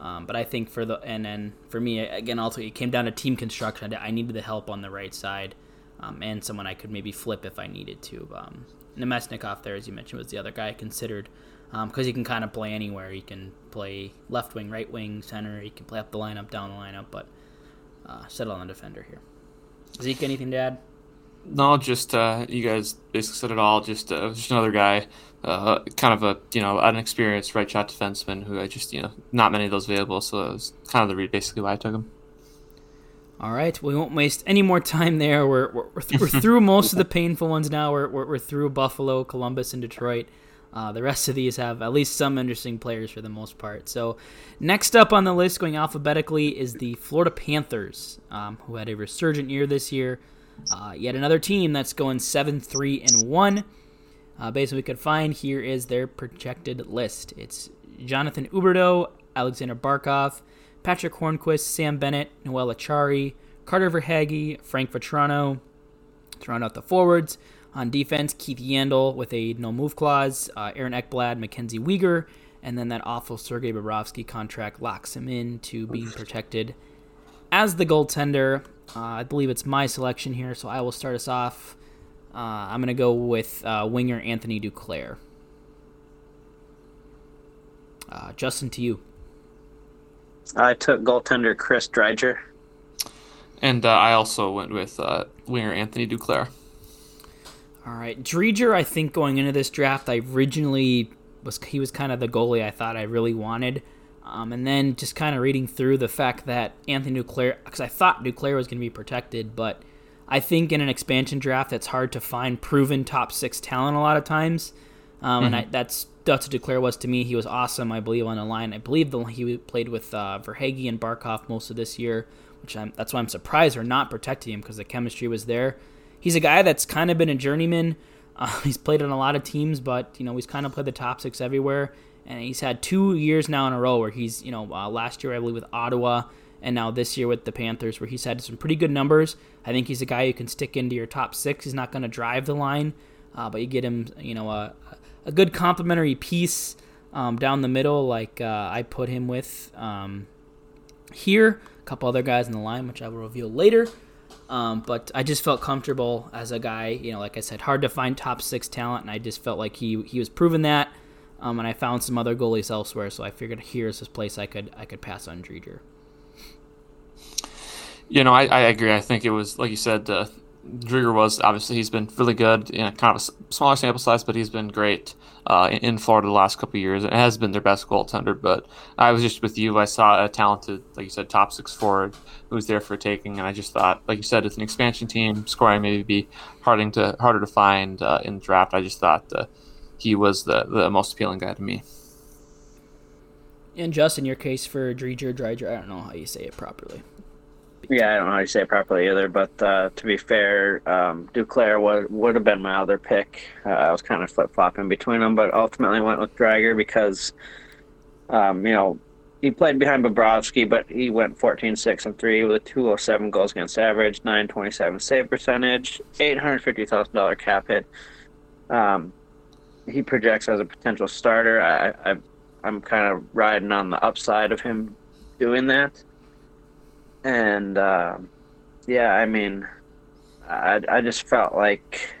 Um, but I think for the and then for me again also it came down to team construction. I needed the help on the right side, um, and someone I could maybe flip if I needed to. Um, Namestnikov there, as you mentioned, was the other guy I considered because um, he can kind of play anywhere. He can play left wing, right wing, center. He can play up the lineup, down the lineup, but uh, settle on the defender here. Zeke, anything to add? No, just uh, you guys basically said it all. Just uh, just another guy, uh, kind of a you know unexperienced right shot defenseman who I just you know not many of those available. So it was kind of the read basically why I took him. All right, we won't waste any more time there. We're we're, we're, th- we're through most of the painful ones now. We're, we're, we're through Buffalo, Columbus, and Detroit. Uh, the rest of these have at least some interesting players for the most part. So, next up on the list, going alphabetically, is the Florida Panthers, um, who had a resurgent year this year. Uh, yet another team that's going 7 3 and 1. Uh, based on what we could find, here is their projected list. It's Jonathan Huberdeau, Aleksander Barkov, Patric Hornqvist, Sam Bennett, Noel Acciari, Carter Verhaeghe, Frank Vatrano. To round out the forwards, on defense, Keith Yandle with a no move clause, uh, Aaron Ekblad, Mackenzie Weegar, and then that awful Sergei Bobrovsky contract locks him in to being protected as the goaltender. Uh, I believe it's my selection here, so I will start us off. Uh, I'm going to go with uh, winger Anthony Duclair. Uh, Justin, to you. I took goaltender Chris Driedger. And uh, I also went with uh, winger Anthony Duclair. All right, Driedger. I think going into this draft, I originally was he was kind of the goalie I thought I really wanted. Um, and then just kind of reading through the fact that Anthony Duclair, because I thought Duclair was going to be protected, but I think in an expansion draft, it's hard to find proven top six talent a lot of times. Um, mm-hmm. And I, that's that's what Duclair was to me. He was awesome, I believe, on the line. I believe the, he played with uh, Verhaeghe and Barkov most of this year. which I'm, that's why I'm surprised they're not protecting him because the chemistry was there. He's a guy that's kind of been a journeyman. Uh, he's played on a lot of teams, but you know he's kind of played the top six everywhere, and he's had two years now in a row where he's you know uh, last year I believe with Ottawa, and now this year with the Panthers where he's had some pretty good numbers. I think he's a guy you can stick into your top six. He's not going to drive the line, uh, but you get him you know a a good complementary piece um, down the middle like uh, I put him with um, here. A couple other guys in the line, which I will reveal later. Um, but I just felt comfortable as a guy. You know, like I said, hard to find top six talent, and I just felt like he he was proving that. Um, and I found some other goalies elsewhere, so I figured here's this place I could I could pass on Driedger. You know, I, I agree. I think it was like you said. Uh, was obviously he's been really good in kind of a smaller sample size, but he's been great uh, in Florida the last couple years. It has been their best goaltender. But I was just with you. I saw a talented, like you said, top six forward who was there for taking, and I just thought, like you said, it's an expansion team. Scoring maybe be harder to harder to find uh, in the draft. I just thought uh, he was the the most appealing guy to me. And just in your case for Driedger, Driedger, I don't know how you say it properly. Yeah, I don't know how you say it properly either. But uh, to be fair, um, Duclair would would have been my other pick. Uh, I was kind of flip flopping between them, but ultimately went with Driedger because, um, you know, he played behind Bobrovsky, but he went 14 6 and 3 with a 207 goals against average, 927 save percentage, $850,000 cap hit. Um, he projects as a potential starter. I, I, I'm kind of riding on the upside of him doing that and uh, yeah, I mean, I I just felt like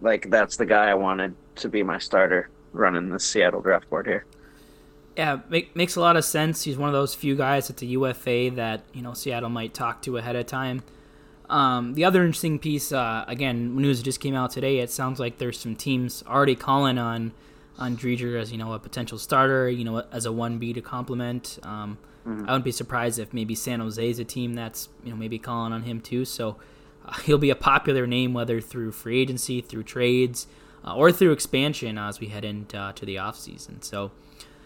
like that's the guy I wanted to be my starter running the Seattle draft board here. Yeah, make, makes a lot of sense. He's one of those few guys at the UFA that you know Seattle might talk to ahead of time. Um, the other interesting piece, uh, again, news just came out today. It sounds like there's some teams already calling on on Driedger as you know a potential starter, you know, as a one B to complement. Um, Mm-hmm. I wouldn't be surprised if maybe San Jose is a team that's you know maybe calling on him too. So uh, he'll be a popular name whether through free agency, through trades, uh, or through expansion as we head into uh, to the offseason. So.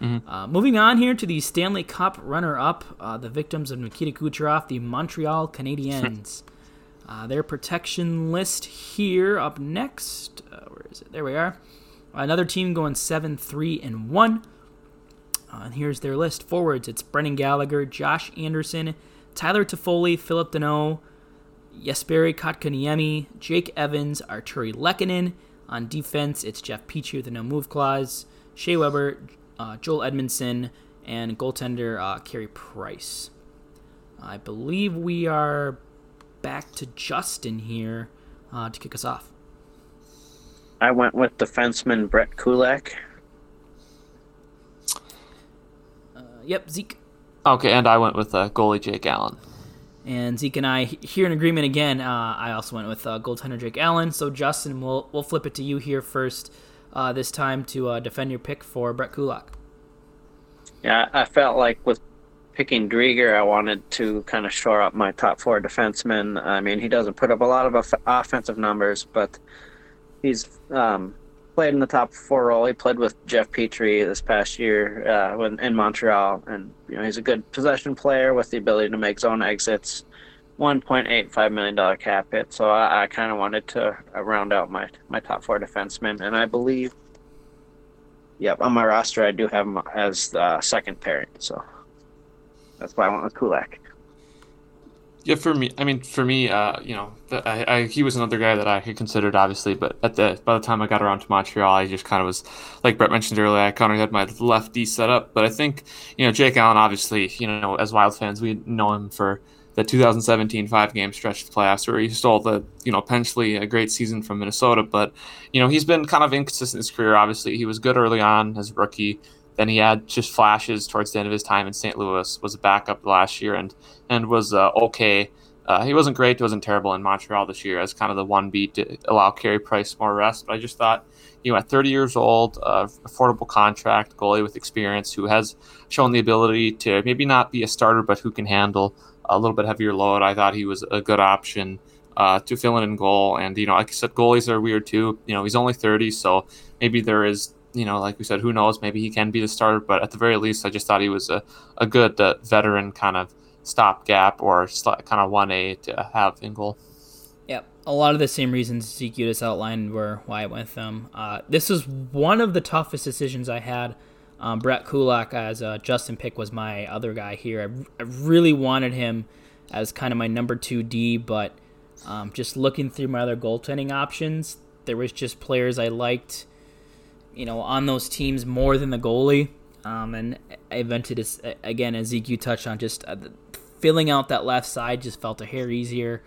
Mm-hmm. Uh, moving on here to the Stanley Cup runner-up, uh, the victims of Nikita Kucherov, the Montreal Canadiens. Uh, their protection list here up next. where is it? There we are. Another team going seven, three, and one. Uh, and here's their list. Forwards, it's Brendan Gallagher, Josh Anderson, Tyler Toffoli, Phillip Danault, Jesperi Kotkaniemi, Jake Evans, Artturi Lehkonen. On defense, it's Jeff Petry with a no move clause, Shea Weber, uh, Joel Edmundson, and goaltender uh, Carey Price. I believe we are back to Justin here uh, to kick us off. I went with defenseman Brett Kulak. Yep, Zeke. Okay, and I went with uh, goalie Jake Allen. And Zeke and I here in agreement again. Uh, I also went with uh, goaltender Jake Allen. So Justin, we'll we'll flip it to you here first uh, this time to uh, defend your pick for Brett Kulak. Yeah, I felt like with picking Driedger, I wanted to kind of shore up my top four defensemen. I mean, he doesn't put up a lot of offensive numbers, but he's um, played in the top four role. He played with Jeff Petry this past year uh, when, in Montreal, and you know he's a good possession player with the ability to make zone exits. One point eight five million dollar cap hit. So I, I kind of wanted to uh, round out my my top four defensemen, and I believe, yep, on my roster I do have him as the second pairing. So that's why I went with Kulak. Yeah, for me, I mean, for me, uh, you know, I, I, he was another guy that I had considered, obviously. But at the by the time I got around to Montreal, I just kind of was, like Brett mentioned earlier, I kind of had my lefty set up. But I think, you know, Jake Allen, obviously, you know, as Wild fans, we know him for the 2017 five game stretch of the playoffs where he stole the, you know, potentially a great season from Minnesota. But, you know, he's been kind of inconsistent in his career. Obviously, he was good early on as a rookie. Then he had just flashes towards the end of his time in St. Louis. Was a backup last year and and was uh, okay. Uh, he wasn't great. He wasn't terrible in Montreal this year as kind of the one beat to allow Carey Price more rest. But I just thought, you know, at 30 years old, uh, affordable contract, goalie with experience who has shown the ability to maybe not be a starter, but who can handle a little bit heavier load. I thought he was a good option uh, to fill in in goal. And, you know, like I said, goalies are weird too. You know, he's only 30, so maybe there is you know, like we said, who knows? Maybe he can be the starter, but at the very least, I just thought he was a, a good uh, veteran kind of stopgap or kind of one A to have in goal. Yep, a lot of the same reasons Zeke just outlined were why I went with them. Uh, this was one of the toughest decisions I had. Um, Brett Kulak as uh, Justin Pick was my other guy here. I, I, really wanted him as kind of my number two D, but um, just looking through my other goaltending options, there was just players I liked, you know, on those teams more than the goalie. Um, and I invented this again, as Zeke touched on, just uh, filling out that left side just felt a hair easier.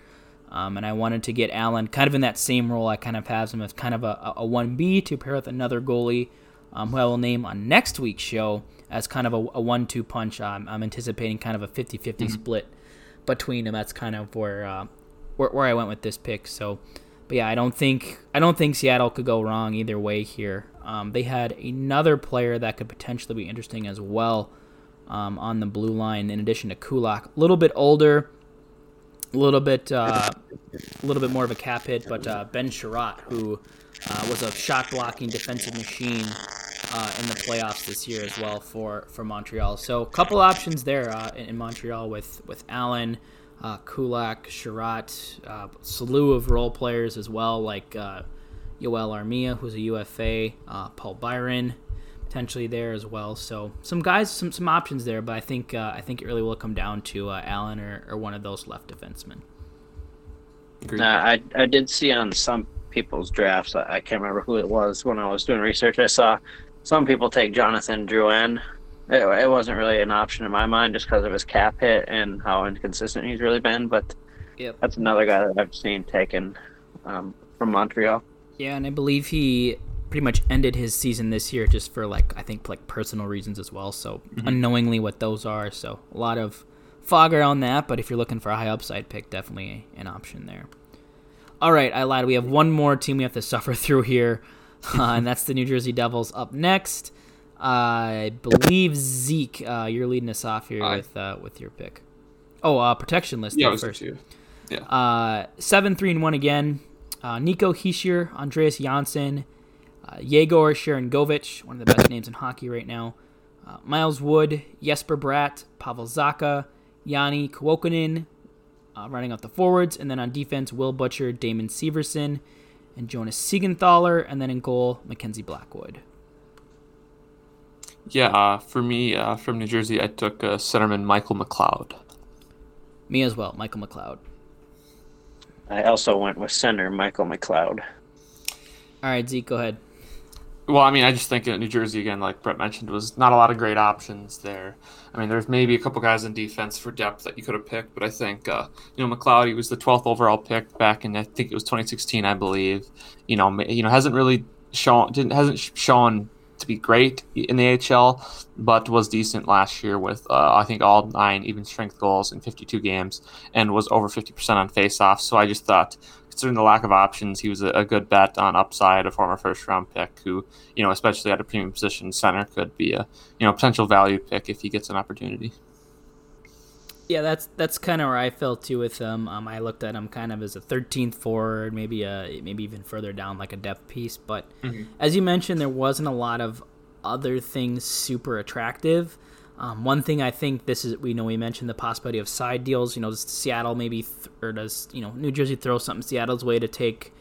Um, and I wanted to get Allen kind of in that same role I kind of have him as kind of a, a 1B to pair with another goalie um, who I will name on next week's show as kind of a, a one-two punch. Um, I'm anticipating kind of a 50-50 mm-hmm. split between them. That's kind of where, uh, where where I went with this pick. So, but yeah, I don't think I don't think Seattle could go wrong either way here. Um, they had another player that could potentially be interesting as well um, on the blue line, in addition to Kulak. A little bit older, a little bit, uh, a little bit more of a cap hit, but uh, Ben Chiarot, who uh, was a shot blocking defensive machine uh, in the playoffs this year as well for, for Montreal. So a couple options there uh, in, in, Montreal with with Allen, uh, Kulak, uh, slew of role players as well like Yoel Armia, who's a UFA, uh, Paul Byron, potentially there as well. So some guys, some some options there, but I think uh, I think it really will come down to Allen or, or one of those left defensemen. Uh, I I did see on some people's drafts. I, I, can't remember who it was when I was doing research. I saw some people take Jonathan Drouin. It, it wasn't really an option in my mind just because of his cap hit and how inconsistent he's really been. But yep. that's another guy that I've seen taken um, from Montreal. Yeah, and I believe he pretty much ended his season this year just for like I think like personal reasons as well. So mm-hmm. unknowingly what those are. So a lot of fog around that. But if you're looking for a high upside pick, definitely an option there. All right, I lied. We have one more team we have to suffer through here, uh, and that's the New Jersey Devils up next. Uh, I believe Zeke, uh, you're leading us off here with uh, with your pick. Oh, uh, protection list. Yeah, first. Yeah. Uh, seven, three, and one again. Nico Hischier, Andreas Johnsson, Yegor Sharangovich, one of the best names in hockey right now. Miles Wood, Jesper Bratt, Pavel Zacha, Yanni Kuokkanen, uh, running out the forwards, and then on defense, Will Butcher, Damon Severson, and Jonas Siegenthaler, and then in goal, Mackenzie Blackwood. Yeah, uh, for me, uh, from New Jersey, I took uh, centerman Michael McLeod. Me as well, Michael McLeod. I also went with center Michael McLeod. All right, Zeke, go ahead. Well, I mean, I just think New Jersey again, like Brett mentioned, was not a lot of great options there. I mean, there's maybe a couple guys in defense for depth that you could have picked, but I think uh, you know McLeod, he was the 12th overall pick back in I think it was 2016, I believe. You know, you know hasn't really shown didn't hasn't shown to be great in the AHL, but was decent last year with uh, I think all nine even strength goals in 52 games and was over 50% on faceoffs. So I just thought considering the lack of options, he was a, a, good bet on upside, a former first round pick who, you know, especially at a premium position center, could be a you know potential value pick if he gets an opportunity. Yeah, that's that's kind of where I felt too with him. Um, I looked at him kind of as a 13th forward, maybe a maybe even further down like a depth piece. But mm-hmm. as you mentioned, there wasn't a lot of other things super attractive. Um, one thing I think this is, we know we mentioned the possibility of side deals. You know, does Seattle maybe, th- or does you know New Jersey throw something Seattle's way to take,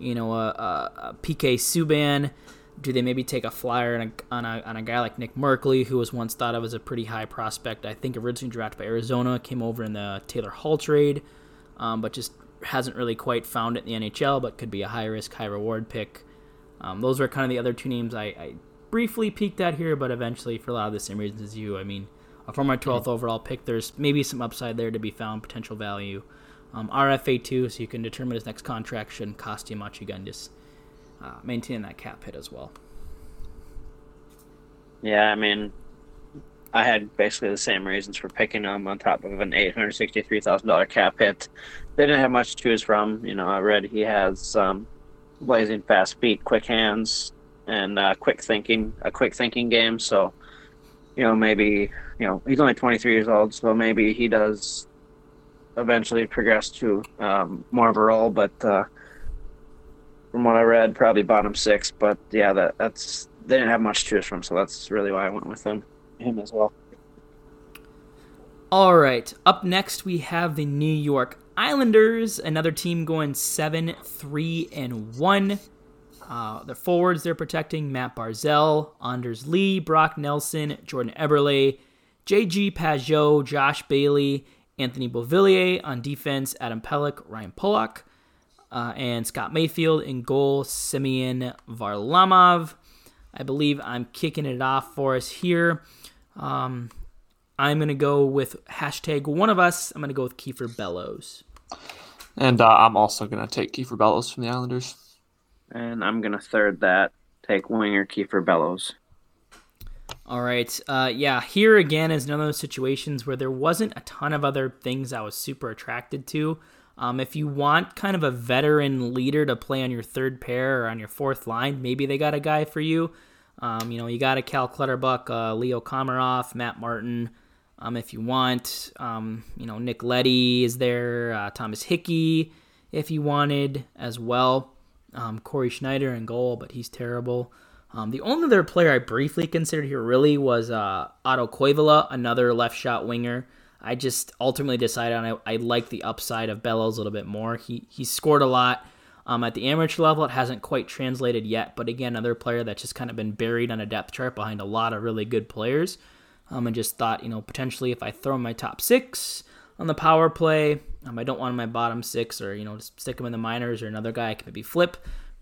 you know, a, a, a PK Subban? Do they maybe take a flyer on a, on a, on a guy like Nick Merkley, who was once thought of as a pretty high prospect? I think originally drafted by Arizona, came over in the Taylor Hall trade, um, but just hasn't really quite found it in the NHL, but could be a high risk, high reward pick. Um, those are kind of the other two names I, I briefly peeked at here, but eventually, for a lot of the same reasons as you, I mean, for my 12th mm-hmm. overall pick, there's maybe some upside there to be found, potential value. Um, RFA too, so you can determine his next contract shouldn't cost you much. Again, just uh, maintain that cap hit as well. Yeah, I mean, I had basically the same reasons for picking him on top of an eight hundred sixty-three thousand dollar cap hit. They didn't have much to choose from. You know, I read he has um, blazing fast feet, quick hands, and uh, quick thinking, a quick thinking game. So, you know, maybe you know he's only 23 years old, so maybe he does eventually progress to um, more of a role. But uh, from what I read, probably bottom six. But yeah, that that's they didn't have much to choose from, so that's really why I went with him him as well. All right. Up next, we have the New York Islanders, another team going seven, three, and one. Uh, their forwards they're protecting Matt Barzal, Anders Lee, Brock Nelson, Jordan Eberle, J.G. Pageau, Josh Bailey, Anthony Beauvillier on defense, Adam Pelech, Ryan Pulock, uh, and Scott Mayfield in goal, Semyon Varlamov. I believe I'm kicking it off for us here. Um, I'm going to go with hashtag one of us. I'm going to go with Kiefer Bellows. And uh, I'm also going to take Kiefer Bellows from the Islanders. And I'm going to third that. Take winger Kiefer Bellows. All right. Uh, yeah, here again is one of those situations where there wasn't a ton of other things I was super attracted to. Um, if you want kind of a veteran leader to play on your third pair or on your fourth line, maybe they got a guy for you. Um, you know, you got a Cal Clutterbuck, uh, Leo Komarov, Matt Martin. Um, if you want, um, you know, Nick Leddy is there, uh, Thomas Hickey, if you wanted as well. Um, Cory Schneider in goal, but he's terrible. Um, the only other player I briefly considered here really was uh, Otto Koivula, another left shot winger. I just ultimately decided on I, I like the upside of Bellows a little bit more. He he scored a lot um, at the amateur level. It hasn't quite translated yet, but again, another player that's just kind of been buried on a depth chart behind a lot of really good players. Um, and just thought, you know, potentially if I throw my top six on the power play, um, I don't want my bottom six or, you know, just stick him in the minors or another guy I can maybe flip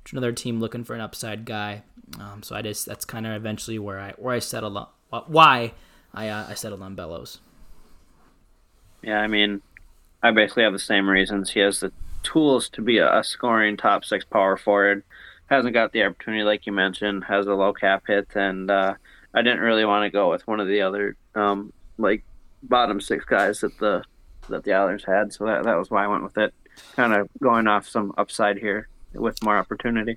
to another team looking for an upside guy. Um, so I just, that's kind of eventually where I, where I settled on, why I, uh, I settled on Bellows. Yeah, I mean, I basically have the same reasons. He has the tools to be a, scoring top six power forward. Hasn't got the opportunity, like you mentioned, has a low cap hit, and uh, I didn't really want to go with one of the other um, like bottom six guys that the that the Islanders had, so that that was why I went with it. Kind of going off some upside here with more opportunity.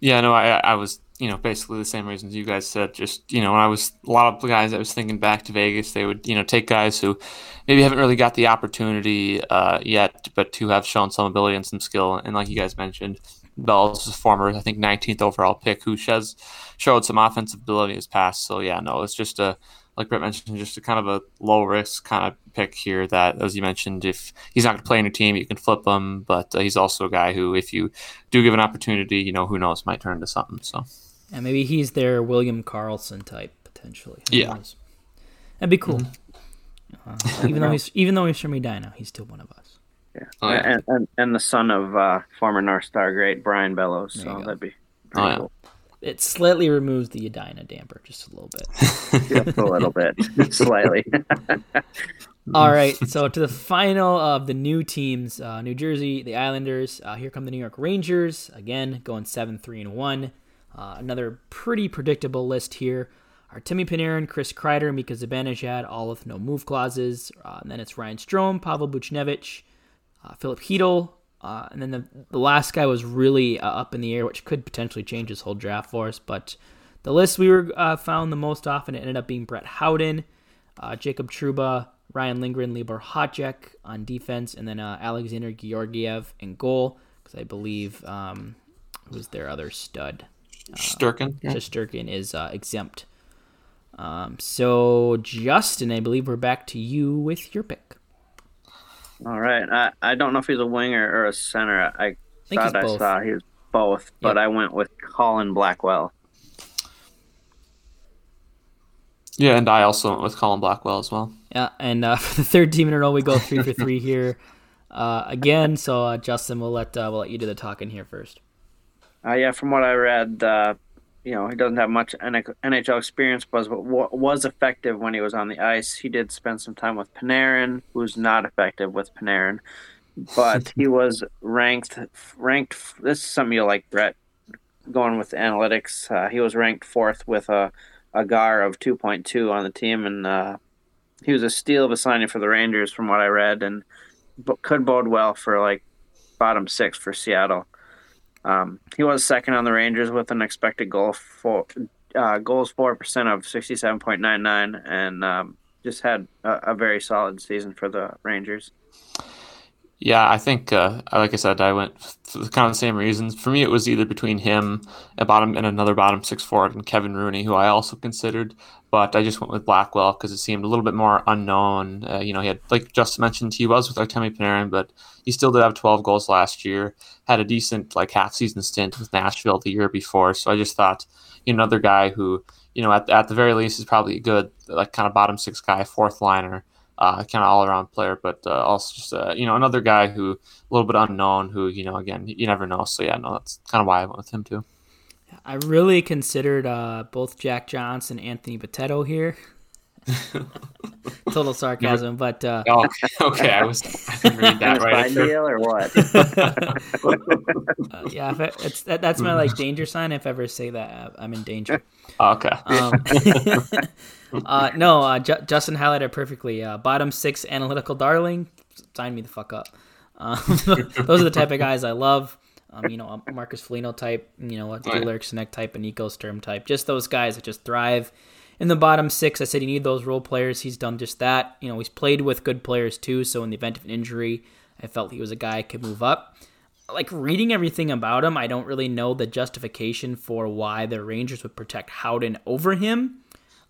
Yeah, no, I I was you know basically the same reasons you guys said. Just you know, when I was a lot of the guys I was thinking back to Vegas, they would you know take guys who maybe haven't really got the opportunity uh, yet, but who have shown some ability and some skill. And like you guys mentioned, Bell's a former, I think, 19th overall pick, who has showed some offensive ability in his past. So yeah, no, it's just a like Brett mentioned, just a kind of a low risk kind of pick here. That, as you mentioned, if he's not going to play in your team, you can flip him. But uh, he's also a guy who, if you do give an opportunity, you know, who knows, might turn into something. So, and maybe he's their William Karlsson type potentially. Who yeah, knows? that'd be cool. Mm-hmm. Uh, even though he's even though he's from Edina, he's still one of us. Yeah, oh, yeah. And, and, and the son of uh, former North Star great Brian Bellows. So that'd be oh, yeah. cool. It slightly removes the Edina damper just a little bit. just a little bit, slightly. All right, so to the final of the new teams, uh, New Jersey, the Islanders. Uh, here come the New York Rangers again, going seven three and one. Uh, another pretty predictable list here. Artemi Panarin, Chris Kreider, Mika Zibanejad, all with no move clauses. Uh, and then it's Ryan Strome, Pavel Buchnevich, uh, Filip Chytil, uh, and then the, the last guy was really uh, up in the air, which could potentially change his whole draft for us. But the list we were found the most often it ended up being Brett Howden, Jacob Trouba, Ryan Lindgren, Libor Hajek on defense, and then Alexander Georgiev in goal because I believe um, was their other stud. Uh, Shesterkin. Yeah. Shesterkin is exempt. Um, so Justin, I believe we're back to you with your pick. All right. I, I don't know if he's a winger or a center. I, I thought I both. saw he was both, but yep. I went with Colin Blackwell. Yeah, and I also went with Colin Blackwell as well. Yeah, and uh, for the third team in a row, we go three for three here uh, again. So uh, Justin, we'll let uh, we'll let you do the talking here first. Uh, yeah, from what I read, uh, you know, he doesn't have much NHL experience, but was effective when he was on the ice. He did spend some time with Panarin, who's not effective with Panarin, but he was ranked ranked. This is something you like, Brett. Going with analytics, uh, he was ranked fourth with a a GAR of 2.2 on the team, and uh, he was a steal of a signing for the Rangers, from what I read, and could bode well for like bottom six for Seattle. Um, he was second on the Rangers with an expected goal for uh, goals four percent of sixty seven point nine nine, and um, just had a, a, very solid season for the Rangers. Yeah, I think, uh, like I said, I went for kind of the same reasons. For me, it was either between him, a bottom, and another bottom six forward, and Kevin Rooney, who I also considered. But I just went with Blackwell because it seemed a little bit more unknown. Uh, you know, he had, like just mentioned, he was with Artemi Panarin, but he still did have 12 goals last year. Had a decent like half season stint with Nashville the year before. So I just thought, you know, another guy who, you know, at, at the very least is probably a good, like kind of bottom six guy, fourth liner uh, kind of all around player, but uh, also just uh, you know another guy who a little bit unknown. Who you know again you never know. So yeah, no, that's kind of why I went with him too. I really considered uh, both Jack Johnson and Anthony Bitetto here. Total sarcasm, but uh, oh, okay, okay, I was I didn't read that right. deal or what? uh, yeah, it, it's that, that's my like danger sign. If I ever say that, I'm in danger. Oh, okay. Um, uh, no, uh, J- Justin highlighted perfectly. Uh, bottom six analytical darling. Sign me the fuck up. Um, those are the type of guys I love. Um, you know, Marcus Foligno type, you know, a Taylor Sinek type, a Nico Sturm type. Just those guys that just thrive in the bottom six. I said you need those role players. He's done just that. You know, he's played with good players too. So in the event of an injury, I felt he was a guy I could move up. Like reading everything about him, I don't really know the justification for why the Rangers would protect Howden over him.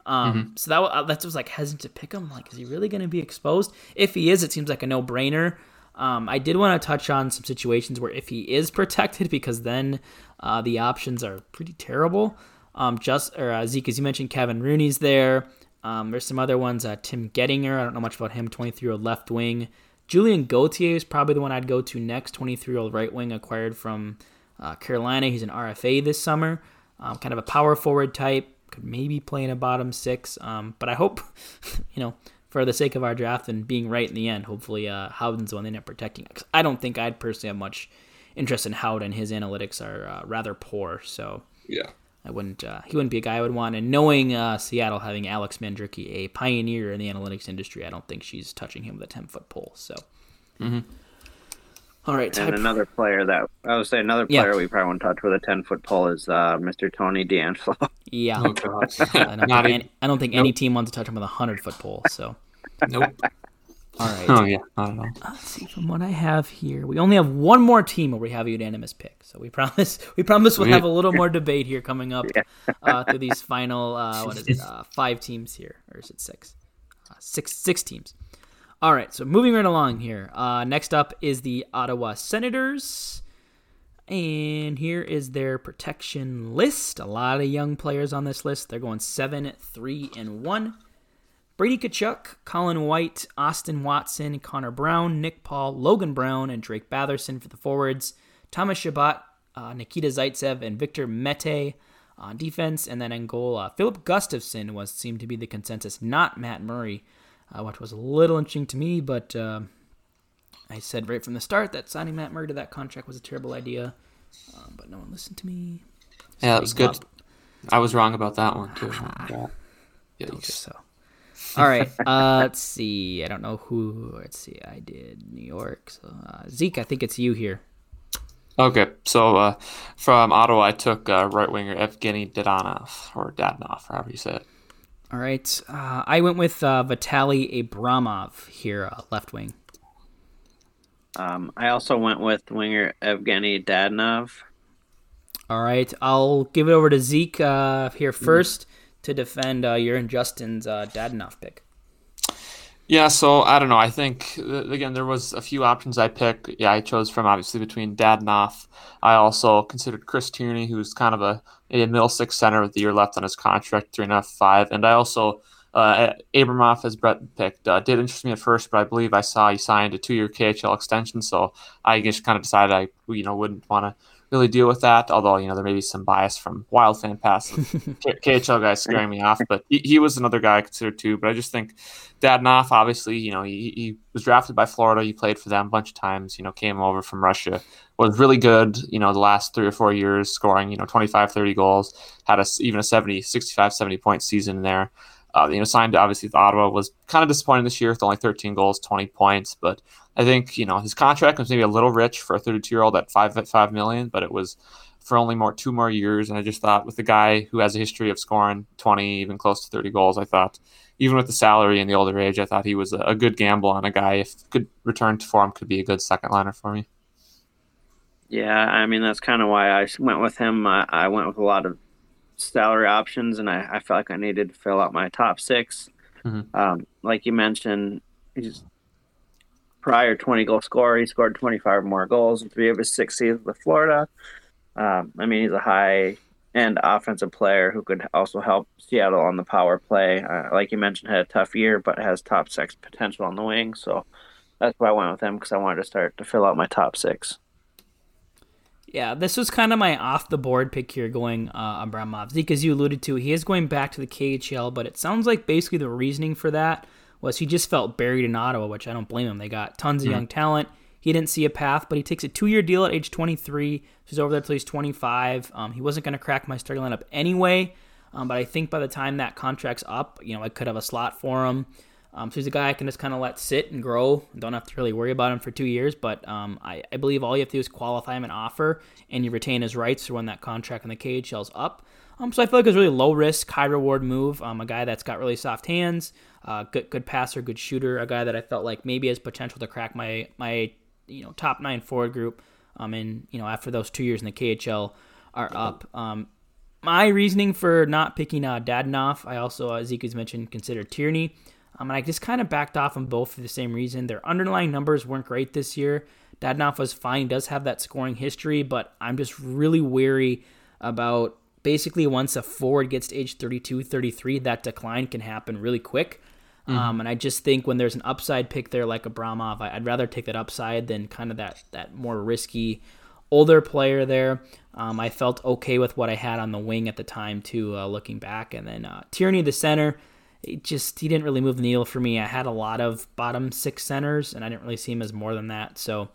Um, mm-hmm. So that uh, that was like hesitant to pick him. Like, is he really going to be exposed? If he is, it seems like a no brainer. Um, I did want to touch on some situations where if he is protected, because then uh, the options are pretty terrible. Um, just or uh, Zeke, as you mentioned, Kevin Rooney's there. Um, there's some other ones. Uh, Tim Gettinger, I don't know much about him. 23 year old left wing. Julian Gauthier is probably the one I'd go to next. 23 year old right wing acquired from uh, Carolina. He's an RFA this summer. Um, kind of a power forward type could maybe play in a bottom six. Um, but I hope, you know, for the sake of our draft and being right in the end, hopefully uh, Howden's the one they end up protecting. Cause I don't think I'd personally have much interest in Howden. His analytics are uh, rather poor, so yeah, I wouldn't. Uh, he wouldn't be a guy I would want. And knowing uh, Seattle having Alex Mandrycky, a pioneer in the analytics industry, I don't think she's touching him with a ten foot pole. So. Mm-hmm. All right. And another player that I would say another player yeah. we probably won't touch with a ten foot pole is uh, Mr. Tony DeAngelo. Yeah. Oh, I, don't think, any, I don't think nope. any team wants to touch him with a hundred foot pole. So. Nope. All right. Oh yeah. I don't know. Let's see from what I have here. We only have one more team where we have a unanimous pick. So we promise. We promise we'll have a little more debate here coming up yeah. uh, through these final. Uh, what is it? Uh, five teams here, or is it six? Uh, six. Six teams. All right, so moving right along here. Uh, next up is the Ottawa Senators. And here is their protection list. A lot of young players on this list. They're going 7, 3, and 1. Brady Tkachuk, Colin White, Austin Watson, Connor Brown, Nick Paul, Logan Brown, and Drake Batherson for the forwards. Thomas Chabot, uh, Nikita Zaitsev, and Victor Mete on defense. And then in goal, uh, Filip Gustavsson was seemed to be the consensus, not Matt Murray uh, which was a little interesting to me. But uh, I said right from the start that signing Matt Murray to that contract was a terrible idea. Um, but no one listened to me. So yeah, that was good. I was wrong about that one too. yeah. So. All right. Uh, let's see. I don't know who. Let's see. I did New York. So uh, Zeke, I think it's you here. Okay, so uh, from Ottawa, I took uh, right winger Evgeny Dadanov, or Dadanov, however you say it. All right. Uh, I went with uh, Vitaly Abramov here, uh, left wing. Um, I also went with winger Evgeny Dadonov. All right. I'll give it over to Zeke uh, here first mm. to defend uh, your and Justin's uh, Dadonov pick. Yeah, so I don't know. I think again there was a few options I picked. Yeah, I chose from obviously between Dadonov. I also considered Chris Tierney, who's kind of a, a middle six center with the year left on his contract, three and a half, five, and I also uh, Abramov, as Brett picked, uh, did interest me at first, but I believe I saw he signed a two-year KHL extension, so I just kind of decided I you know wouldn't want to really deal with that. Although you know there may be some bias from Wild Fan Pass, KHL guys scaring me off, but he, he, was another guy I considered too. But I just think Dadonov, obviously, you know, he, he was drafted by Florida. He played for them a bunch of times. You know, came over from Russia, was really good. You know, the last three or four years, scoring you know 25, 30 goals, had a even a 70, 65, 70 point season there. Uh, you know, signed obviously with Ottawa was kind of disappointing this year with only 13 goals, 20 points, but I think you know his contract was maybe a little rich for a 32 year old at five at five million, but it was for only more two more years. And I just thought with the guy who has a history of scoring 20, even close to 30 goals, I thought even with the salary and the older age, I thought he was a, a good gamble on a guy. If could return to form, could be a good second liner for me. Yeah, I mean that's kind of why I went with him. I, I went with a lot of salary options, and I, I felt like I needed to fill out my top 6 Mhm. Um, like you mentioned, he's prior 20 goal scorer. He scored 25 more goals in three of his six seasons with Florida. Um, I mean, he's a high end offensive player who could also help Seattle on the power play. Uh, like you mentioned, had a tough year, but has top six potential on the wing. So that's why I went with him because I wanted to start to fill out my top six. Yeah, this was kind of my off the board pick here going uh, Abramov. Zeke, as you alluded to, he is going back to the KHL, but it sounds like basically the reasoning for that was he just felt buried in Ottawa, which I don't blame him. They got tons of young talent. He didn't see a path, but he takes a two year deal at age 23. So he's over there till he's 25. Um, he wasn't going to crack my starting lineup anyway, um, but I think by the time that contract's up, you know, I could have a slot for him. Um, so he's a guy I can just kind of let sit and grow. Don't have to really worry about him for two years. But um, I, I believe all you have to do is qualify him and offer, and you retain his rights for when that contract in the KHL's up. Um, so I feel like it's really low risk, high reward move. Um, a guy that's got really soft hands, uh, good good passer, good shooter. A guy that I felt like maybe has potential to crack my my you know top nine forward group. Um, and you know after those two years in the KHL are up. Um, my reasoning for not picking uh, Dadonov, I also, uh, Zeke mentioned, considered Tierney. Um, and I just kind of backed off on both for the same reason. Their underlying numbers weren't great this year. Dadonov was fine, does have that scoring history, but I'm just really weary about basically once a forward gets to age 32, 33, that decline can happen really quick. Um, and I just think when there's an upside pick there like Abramov, I'd rather take that upside than kind of that that more risky older player there. Um, I felt okay with what I had on the wing at the time too, uh, looking back. And then uh, Tierney, the center, it just he didn't really move the needle for me. I had a lot of bottom six centers, and I didn't really see him as more than that. So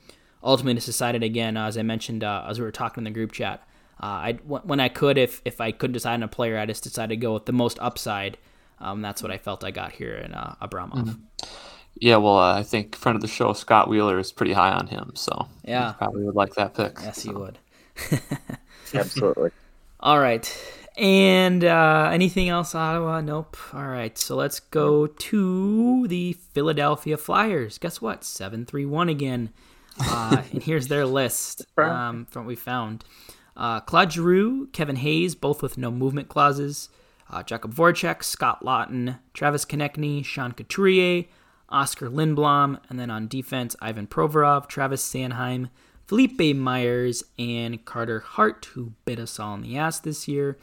ultimately, just decided again, uh, as I mentioned uh, as we were talking in the group chat, uh, I when I could, if if I couldn't decide on a player, I just decided to go with the most upside. Um, that's what I felt I got here in uh, Abramov. Yeah, well, uh, I think friend of the show Scott Wheeler is pretty high on him, so Yeah. he probably would like that pick. Yes, he would. Absolutely. All right. And uh, anything else, Ottawa? Nope. All right. So let's go to the Philadelphia Flyers. Guess what? 7 3 1 again. Uh, and here's their list um, from what we found uh, Claude Giroux, Kevin Hayes, both with no movement clauses. Uh, Jakub Voracek, Scott Lawton, Travis Konecny, Sean Couturier, Oskar Lindblom, and then on defense, Ivan Provorov, Travis Sanheim, Philippe Myers, and Carter Hart, who bit us all in the ass this year,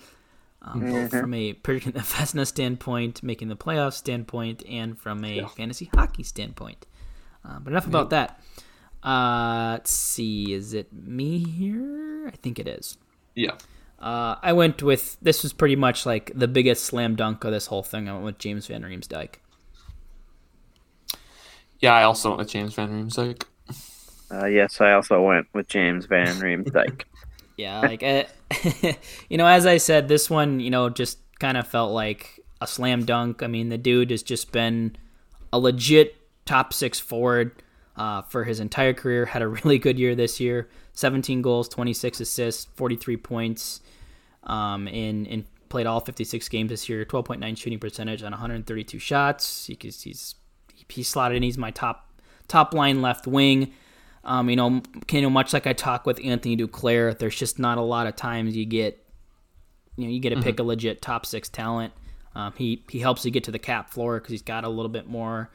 um, both from a predicting the Vezina standpoint, making the playoffs standpoint, and from a fantasy hockey standpoint. Uh, but enough about that. Uh, let's see. Is it me here? I think it is. Yeah. Uh, I went with this was pretty much like the biggest slam dunk of this whole thing. I went with James Van Riemsdyk. Yeah, I also went with James Van Riemsdyk. Uh, yes, I also went with James Van Riemsdyk. Yeah, like uh, you know, as I said, this one you know just kind of felt like a slam dunk. I mean, the dude has just been a legit top six forward uh, for his entire career. Had a really good year this year: 17 goals, 26 assists, 43 points. Um, in in played all 56 games this year, 12.9 shooting percentage on 132 shots. He, he's he's he slotted in. He's my top top line left wing. Um, you know, you know, much like I talk with Anthony Duclair, there's just not a lot of times you get, you know, you get to pick a legit top six talent. Um, he he helps you get to the cap floor because he's got a little bit more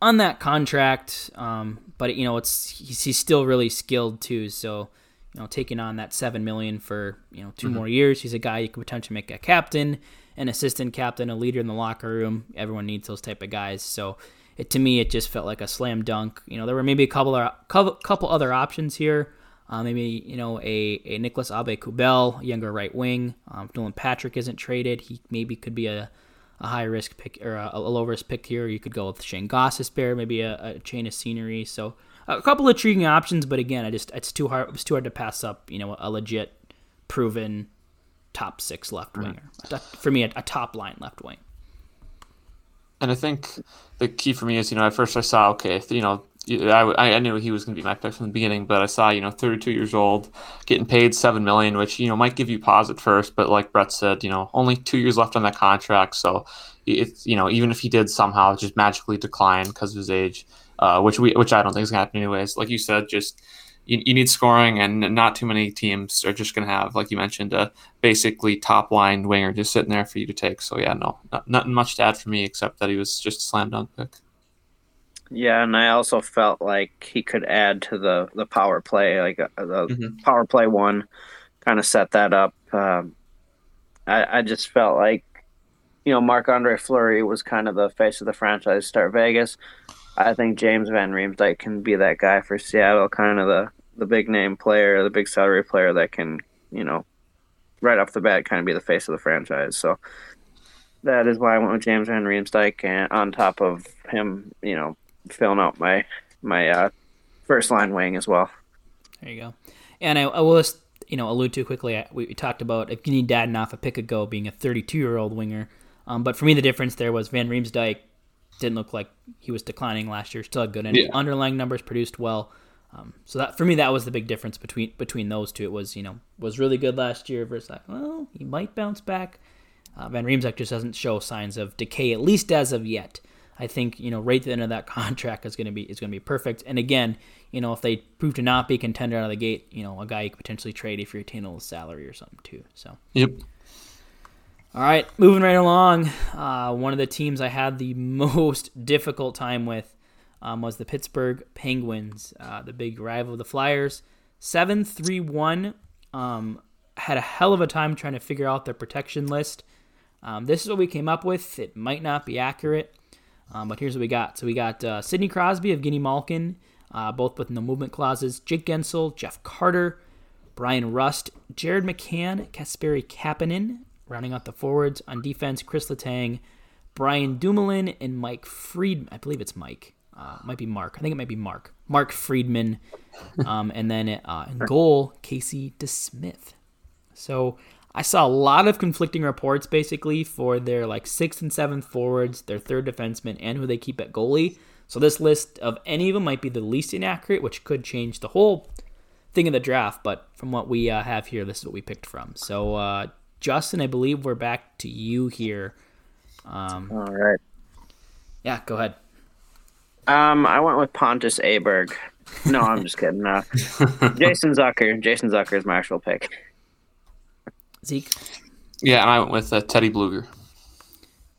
on that contract. Um, but you know, it's he's, he's still really skilled too. So you know, taking on that seven million for you know 2 more years, he's a guy you could potentially make a captain, an assistant captain, a leader in the locker room. Everyone needs those type of guys. So it to me, it just felt like a slam dunk. You know, there were maybe a couple of, couple, other options here. Uh, maybe you know a, a Nicolas Aube-Kubel, younger right wing. Um, if Nolan Patrick isn't traded, he maybe could be a, a high risk pick or a, a low risk pick here. You could go with Shayne Gostisbehere, maybe a, a chain of scenery. So a couple of intriguing options, but again, I just it's too hard. It was too hard to pass up. You know, a legit, proven top six left winger for me, a, a top line left wing. And I think the key for me is, you know, at first I saw, okay, you know, I, I knew he was going to be my pick from the beginning, but I saw you know 32 years old, getting paid seven million, which you know might give you pause at first, but like Brett said, you know only two years left on that contract, so it's you know even if he did somehow just magically decline because of his age, uh, which we which I don't think is going to happen anyways. Like you said, just you, you need scoring, and not too many teams are just going to have, like you mentioned, a basically top line winger just sitting there for you to take. So yeah, no, not, nothing much to add for me except that he was just a slam dunk pick. Yeah, and I also felt like he could add to the the power play, like uh, the mm-hmm. power play one, kind of set that up. Um, I I just felt like, you know, Marc Andre Fleury was kind of the face of the franchise. Start Vegas. I think James Van Riemsdyk can be that guy for Seattle, kind of the the big name player, the big salary player that can, you know, right off the bat, kind of be the face of the franchise. So that is why I went with James Van Riemsdyk, and on top of him, you know, filling out my my uh, first line wing as well. There you go. And I, I will just you know allude to quickly. We, we talked about Evgeny Dadonov, a pick a go, being a 32 year old winger. Um, but for me, the difference there was Van Riemsdyk didn't look like he was declining last year. Still had good yeah. underlying numbers, produced well. Um, so that for me, that was the big difference between between those two. It was you know was really good last year versus like, well, he might bounce back. Uh, Van Riemsdyk just doesn't show signs of decay, at least as of yet. I think you know right at the end of that contract is going to be is going to be perfect. And again, you know if they prove to not be contender out of the gate, you know a guy you could potentially trade if you're retaining a salary or something too. So yep. All right, moving right along. Uh, one of the teams I had the most difficult time with um, was the Pittsburgh Penguins, uh, the big rival of the Flyers. 7 3 1. Um, had a hell of a time trying to figure out their protection list. Um, this is what we came up with. It might not be accurate, um, but here's what we got. So we got uh, Sidney Crosby, Evgeny Malkin, uh, both with no movement clauses, Jake Guentzel, Jeff Carter, Bryan Rust, Jared McCann, Kasperi Kapanen, rounding out the forwards. On defense, Chris Letang, Brian Dumoulin, and Mike Fried. I believe it's Mike. Uh, might be Mark. I think it might be Mark. Mark Friedman. Um, and then uh, in goal, Casey DeSmith. So I saw a lot of conflicting reports basically for their like sixth and seventh forwards, their third defenseman, and who they keep at goalie. So this list of any of them might be the least inaccurate, which could change the whole thing of the draft. But from what we uh, have here, this is what we picked from. So uh, Justin, I believe we're back to you here. Um, All right. Yeah, go ahead. Um, I went with Pontus Aberg. No, I'm just kidding. Uh, Jason Zucker. Jason Zucker is my actual pick. Zeke. Yeah, and I went with uh, Teddy Blueger.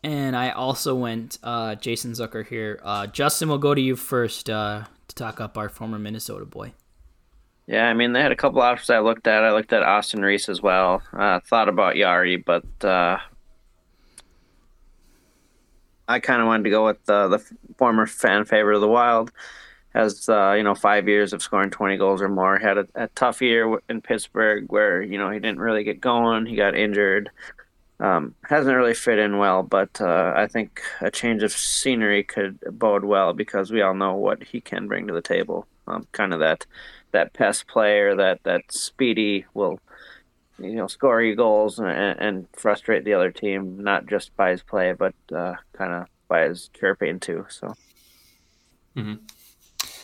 And I also went uh, Jason Zucker here. Uh, Justin, we'll go to you first uh, to talk up our former Minnesota boy. Yeah, I mean they had a couple options I looked at. I looked at Aston Reese as well. Uh, thought about Jarry, but uh, I kind of wanted to go with the former fan favorite of the Wild, has uh, you know five years of scoring 20 goals or more. Had a, a, tough year in Pittsburgh where you know he didn't really get going. He got injured. Um, hasn't really fit in well, but uh, I think a change of scenery could bode well because we all know what he can bring to the table. Um, kind of that that pest player that that speedy will you know score you goals and, and frustrate the other team not just by his play but uh, kind of by his chirping too. So. Mm-hmm.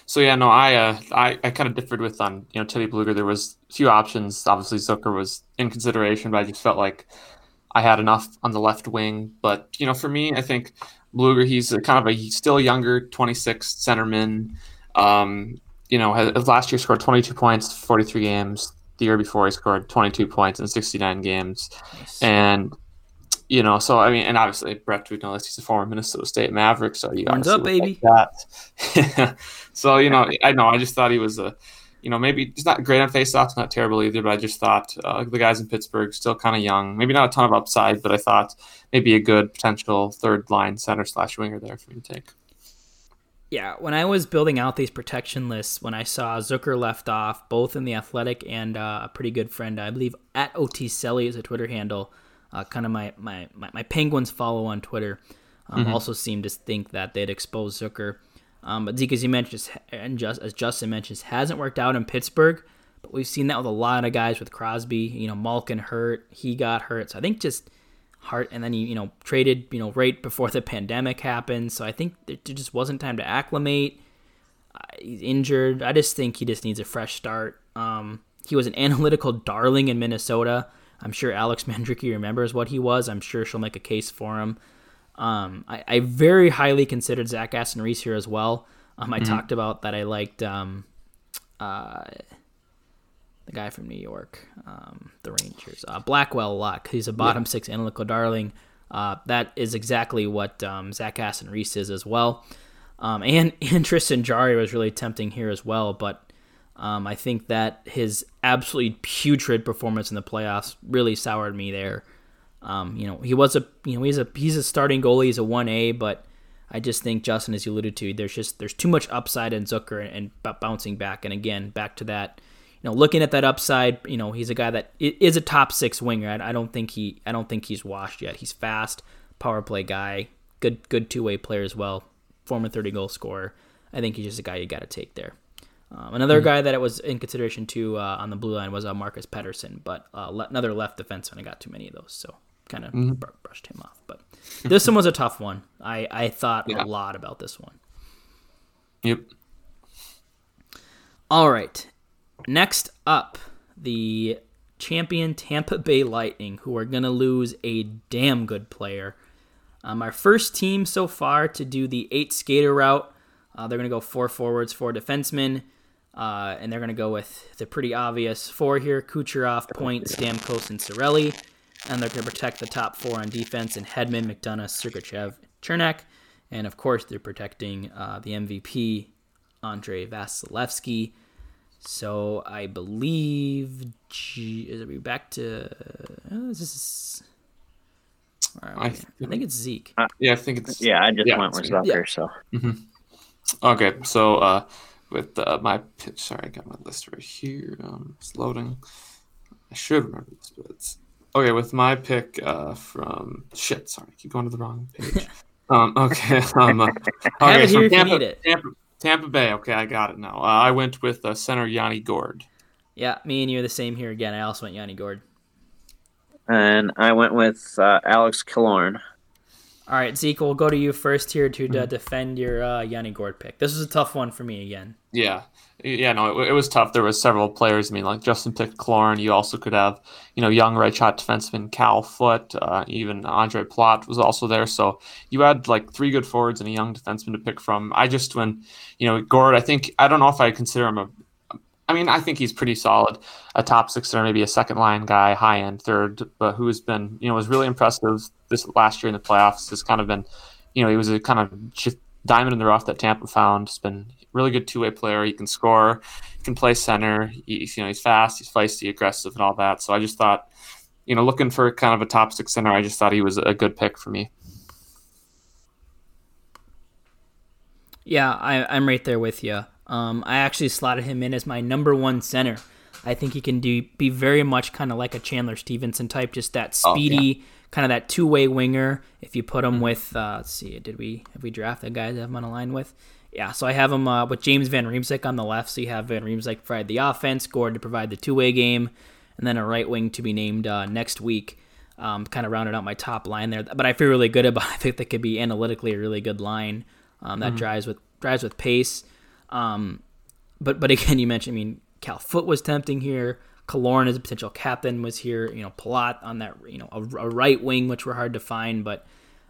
So yeah, no, I uh, I, I kind of differed with on you know Teddy Blueger. There was a few options. Obviously, Zucker was in consideration, but I just felt like I had enough on the left wing. But you know, for me, I think Blueger, he's a, kind of a still younger 26 centerman. Um, you know, has, last year scored 22 points, 43 games. The year before, he scored 22 points in 69 games, nice. and you know, so I mean, and obviously Brett know this. He's a former Minnesota State Maverick, so you got up, baby. that. so you know, I know. I just thought he was a, you know, maybe he's not great on faceoffs, not terrible either. But I just thought uh, the guys in Pittsburgh still kind of young, maybe not a ton of upside, but I thought maybe a good potential third line center slash winger there for me to take. Yeah, when I was building out these protection lists, when I saw Zucker left off, both in the Athletic and uh, a pretty good friend, I believe at OT Selly is a Twitter handle uh, kind of my, my, my, my, Penguins follow on Twitter, um, mm-hmm. also seemed to think that they'd expose Zucker. Um, but Zeke, as you mentioned, and just as Justin mentions, hasn't worked out in Pittsburgh. But we've seen that with a lot of guys with Crosby. You know, Malkin hurt, he got hurt. So I think just Hart, and then he you know traded you know right before the pandemic happened. So I think there just wasn't time to acclimate. he's injured. I just think he just needs a fresh start. Um, he was an analytical darling in Minnesota. I'm sure Alex Mandrycky remembers what he was. I'm sure she'll make a case for him. Um, I, I, very highly considered Zach Aston Reese here as well. Um, I mm-hmm. talked about that I liked um, uh, the guy from New York, um, the Rangers, uh, Blackwell a lot. He's a bottom yeah. six analytical darling. Uh, that is exactly what um, Zach Aston Reese is as well. Um, and, and Tristan Jarry was really tempting here as well, but um, I think that his absolutely putrid performance in the playoffs really soured me there. Um, you know, he was a you know he's a he's a starting goalie, he's a one A, but I just think Justin, as you alluded to, there's just there's too much upside in Zucker and, and bouncing back. And again, back to that, you know, looking at that upside, you know, he's a guy that is a top six winger. I, I don't think he I don't think he's washed yet. He's fast, power play guy, good good two way player as well, former thirty goal scorer. I think he's just a guy you got to take there. Um, another mm-hmm. guy that it was in consideration too uh, on the blue line was uh, Marcus Pettersson, but uh, le- another left defenseman. I got too many of those, so kind of mm-hmm. br- brushed him off. But this one was a tough one. I I thought yeah. a lot about this one. Yep. All right. Next up, the champion Tampa Bay Lightning, who are going to lose a damn good player. Um, our first team so far to do the eight skater route. Uh, they're going to go four forwards, four defensemen. Uh, and they're going to go with the pretty obvious four here Kucherov, Point, Stamkos, and Cirelli. And they're going to protect the top four on defense in Hedman, McDonagh, Sergachev, Cernak. And of course, they're protecting uh, the MVP, Andre Vasilevskiy. So I believe. G- is it back to. Uh, is this. I, think, I think it's Zeke. Uh, yeah, I think it's. Yeah, I just yeah, went with Zucker, yeah. so. Mm-hmm. Okay, so uh, with uh, my pitch, sorry, I got my list right here. Um, it's loading. I should remember this, but it's okay. With my pick uh, from shit, sorry, I keep going to the wrong page. um, okay, um, uh, okay, so Tampa, Tampa, Tampa, Bay. Okay, I got it now. Uh, I went with uh, center Yanni Gourde. Yeah, me and you are the same here again. I also went Yanni Gourde. And I went with uh, Alex Killorn. All right, Zeke, we'll go to you first here to mm-hmm. defend your uh, Yanni Gourde pick. This was a tough one for me again. Yeah, yeah, no, it, it, was tough. There was several players. I mean, like Justin picked Killorn. You also could have, you know, young right shot defenseman Cal Foote. Uh, even Ondrej Palat was also there. So you had like three good forwards and a young defenseman to pick from. I just when, you know, Gourde. I think I don't know if I consider him a I mean, I think he's pretty solid, a top six or maybe a second line guy, high end third, but who has been, you know, was really impressive this last year in the playoffs. Has kind of been, you know, he was a kind of just diamond in the rough that Tampa found. He's been really good two way player. He can score, he can play center. He's, you know, he's fast, he's feisty, aggressive, and all that. So I just thought, you know, looking for kind of a top six center, I just thought he was a good pick for me. Yeah, I, I'm right there with you. Um, I actually slotted him in as my number one center. I think he can do be very much kind of like a Chandler Stephenson type, just that speedy, oh, yeah. Kind of that two way winger. If you put him mm-hmm. with, uh, let's see, did we have we drafted guys that have him on a line with? Yeah, so I have him uh, with James Van Riemsdyk on the left. So you have Van Riemsdyk provide the offense, Gourde to provide the two way game, and then a right wing to be named uh, next week. Um, kind of rounded out my top line there, but I feel really good about. It. I think that could be analytically a really good line um, that mm-hmm. drives with drives with pace. Um, but but again, you mentioned. I mean, Cal Foote was tempting here. Killorn as a potential captain was here. You know, Palat on that. You know, a, a, right wing, which were hard to find. But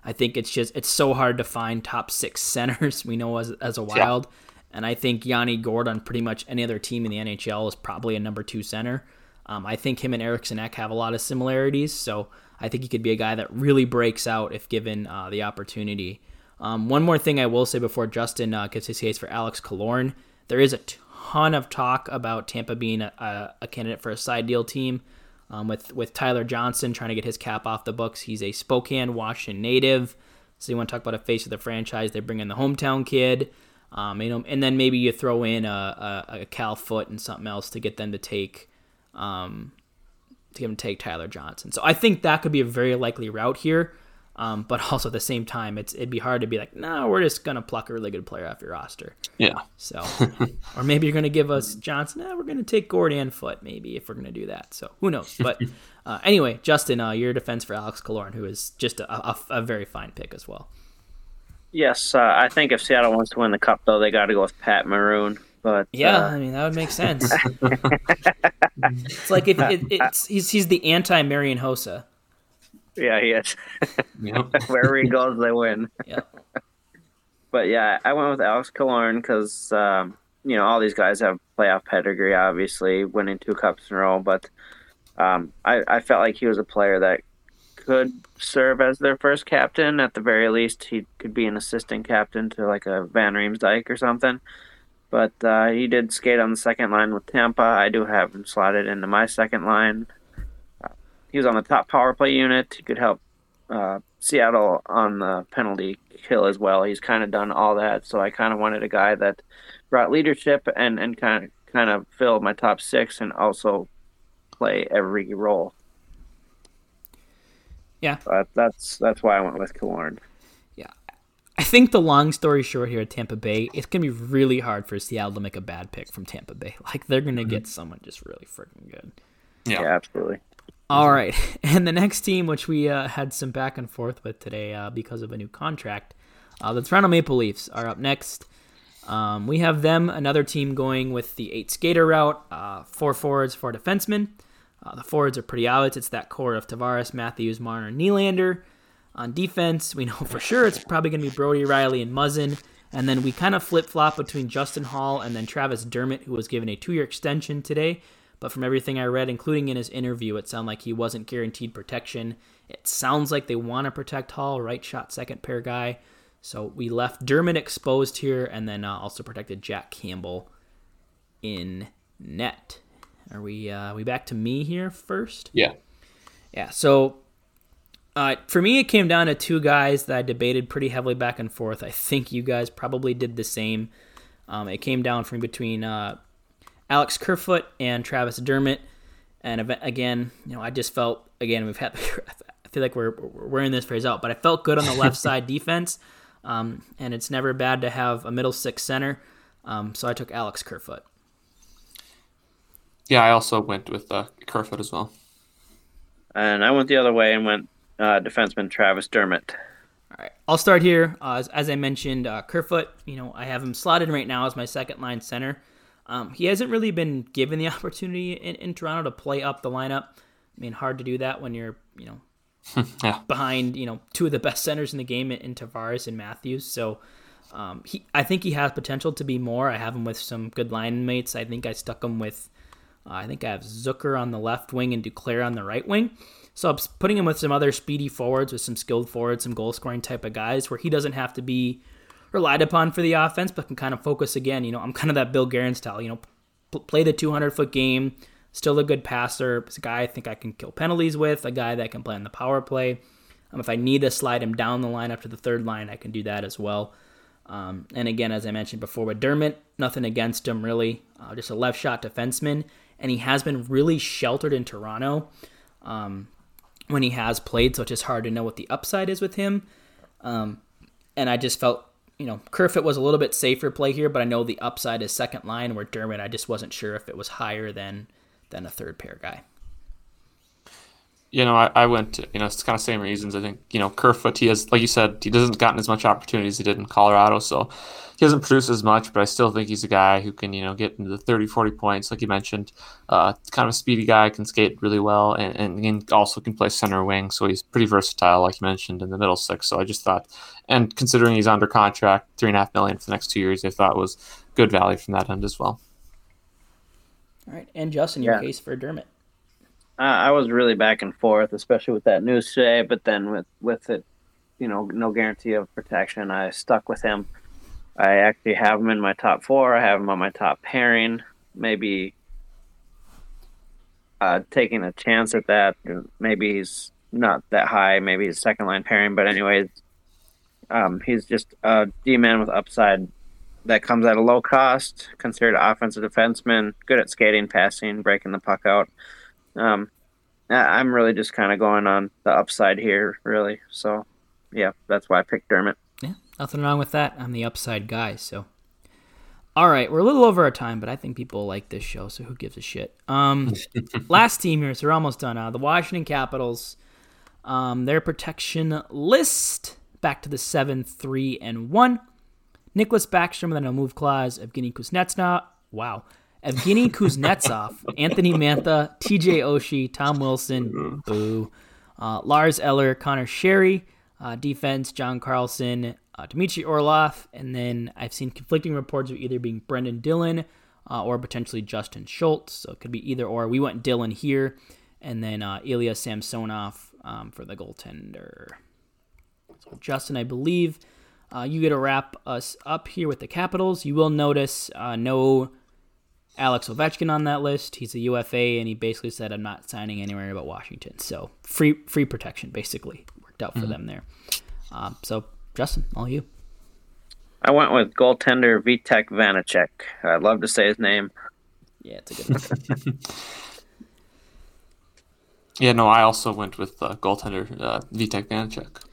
I think it's just it's so hard to find top six centers. We know as as a wild, yeah. and I think Yanni Gourde on pretty much any other team in the NHL is probably a number two center. Um, I think him and Eriksson Ek have a lot of similarities, so I think he could be a guy that really breaks out if given uh, the opportunity. Um, one more thing I will say before Justin uh, gives his case for Alex Killorn. There is a ton of talk about Tampa being a, a, candidate for a side deal team um, with, with Tyler Johnson trying to get his cap off the books. He's a Spokane, Washington native. So you want to talk about a face of the franchise. They bring in the hometown kid. Um, you know, and then maybe you throw in a, a, a Cal Foote and something else to get them to take um, to get them to take Tyler Johnson. So I think that could be a very likely route here. Um, but also at the same time, it's it'd be hard to be like, no, we're just gonna pluck a really good player off your roster. Yeah. So, or maybe you're gonna give us Johnson. No, we're gonna take Gourde and Foote maybe if we're gonna do that. So who knows? But uh, anyway, Justin, uh, your defense for Alex Killorn, who is just a, a, a very fine pick as well. Yes, uh, I think if Seattle wants to win the cup, though, they got to go with Pat Maroon. But Yeah, uh, I mean that would make sense. it's like if it, it's he's he's the anti Marian Hossa. Yeah, he is. Yep. Wherever he goes, they win. Yeah. But yeah, I went with Alex Killorn because um, you know all these guys have playoff pedigree, obviously winning two cups in a row. But um, I, I felt like he was a player that could serve as their first captain. At the very least, he could be an assistant captain to like a Van Riemsdyk or something. But uh, he did skate on the second line with Tampa. I do have him slotted into my second line. He was on the top power play unit. He could help uh, Seattle on the penalty kill as well. He's kind of done all that, so I kind of wanted a guy that brought leadership and and kind of kind of filled my top six and also play every role. Yeah. But that's that's why I went with Killorn. Yeah, I think the long story short here at Tampa Bay, it's gonna be really hard for Seattle to make a bad pick from Tampa Bay. Like they're gonna get someone just really freaking good. Yeah, Yeah. absolutely. All right, and the next team, which we uh, had some back and forth with today uh, because of a new contract, uh, the Toronto Maple Leafs are up next. Um, we have them, another team going with the eight skater route, uh, four forwards, four defensemen. Uh, the forwards are pretty obvious. It's that core of Tavares, Matthews, Marner, Nylander. On defense, we know for sure it's probably going to be Brodie Rielly and Muzzin. And then we kind of flip flop between Justin Holl and then Travis Dermott, who was given a two year extension today. But from everything I read, including in his interview, it sounded like he wasn't guaranteed protection. It sounds like they want to protect Holl, right shot, second pair guy. So we left Dermott exposed here and then uh, also protected Jack Campbell in net. Are we uh, we back to me here first? Yeah. Yeah. So uh, for me, it came down to two guys that I debated pretty heavily back and forth. I think you guys probably did the same. Um, it came down from between uh, Alex Kerfoot and Travis Dermott. And again, you know, I just felt again we've had. I feel like we're we're wearing this phrase out, but I felt good on the left side defense. Um, and it's never bad to have a middle six center. Um, so I took Alex Kerfoot. Yeah, I also went with uh, Kerfoot as well. And I went the other way and went uh, defenseman Travis Dermott. All right, I'll start here. Uh, as, as I mentioned, uh, Kerfoot, you know, I have him slotted right now as my second line center. Um, he hasn't really been given the opportunity in, in Toronto to play up the lineup. I mean, hard to do that when you're, you know, Yeah. behind, you know, two of the best centers in the game in, in Tavares and Matthews. So um, he, I think he has potential to be more. I have him with some good line mates. I think I stuck him with, uh, I think I have Zucker on the left wing and Duclair on the right wing. So I'm putting him with some other speedy forwards, with some skilled forwards, some goal scoring type of guys, where he doesn't have to be relied upon for the offense, but can kind of focus again. You know, I'm kind of that Bill Guerin style. You know, p- play the 200 foot game. Still a good passer. He's a guy I think I can kill penalties with. A guy that can play on the power play. Um, if I need to slide him down the line up to the third line, I can do that as well. Um, and again, as I mentioned before with Dermott, nothing against him really. Uh, just a left shot defenseman, and he has been really sheltered in Toronto um, when he has played. So it's just hard to know what the upside is with him. Um, and I just felt, you know, Kerfoot was a little bit safer play here, but I know the upside is second line. Where Dermott, I just wasn't sure if it was higher than than a third pair guy. You know, I, I went, you know, it's kind of same reasons. I think, you know, Kerfoot, he has, like you said, he doesn't gotten as much opportunity as he did in Colorado. So he doesn't produce as much, but I still think he's a guy who can, you know, get into the 30, 40 points, like you mentioned. Uh, kind of a speedy guy, can skate really well, and, and, and also can play center wing. So he's pretty versatile, like you mentioned, in the middle six. So I just thought, and considering he's under contract, three and a half million for the next two years, I thought was good value from that end as well. All right, and Justin, your Yeah. case for Dermott. Uh, I was really back and forth, especially with that news today. But then with with it, you know, no guarantee of protection, I stuck with him. I actually have him in my top four. I have him on my top pairing. Maybe uh, taking a chance at that. Maybe he's not that high. Maybe he's second line pairing. But anyways, um, he's just a D man with upside that comes at a low cost. Considered offensive defenseman, good at skating, passing, breaking the puck out. Um, I'm really just kind of going on the upside here, really. So, yeah, that's why I picked Dermott. Yeah, nothing wrong with that. I'm the upside guy, so. All right, we're a little over our time, but I think people like this show, so who gives a shit? Um, last team here, so we're almost done. Uh, the Washington Capitals, um, their protection list back to the 7 3 and 1. Nicklas Backstrom with a move clause. Evgeny Kuznetsov. Wow. Evgeny Kuznetsov, Anthony Mantha, TJ Oshie, Tom Wilson, boo. Uh, Lars Eller, Conor Sheary, uh, defense, John Carlson, uh, Dmitry Orlov, and then I've seen conflicting reports of either being Brendan Dillon uh, or potentially Justin Schultz. So it could be either or. We went Dillon here, and then uh, Ilya Samsonov um, for the goaltender. So Justin, I believe uh, you get to wrap us up here with the Capitals. You will notice uh, no Alex Ovechkin on that list. He's a UFA, and he basically said, "I'm not signing anywhere but Washington." So free free protection basically worked out for mm-hmm. them there. Um, so Justin, all you. I went with goaltender Vitek Vanecek. I'd love to say his name. Yeah, it's a good one. yeah, no, I also went with uh, goaltender uh, Vitek Vanecek.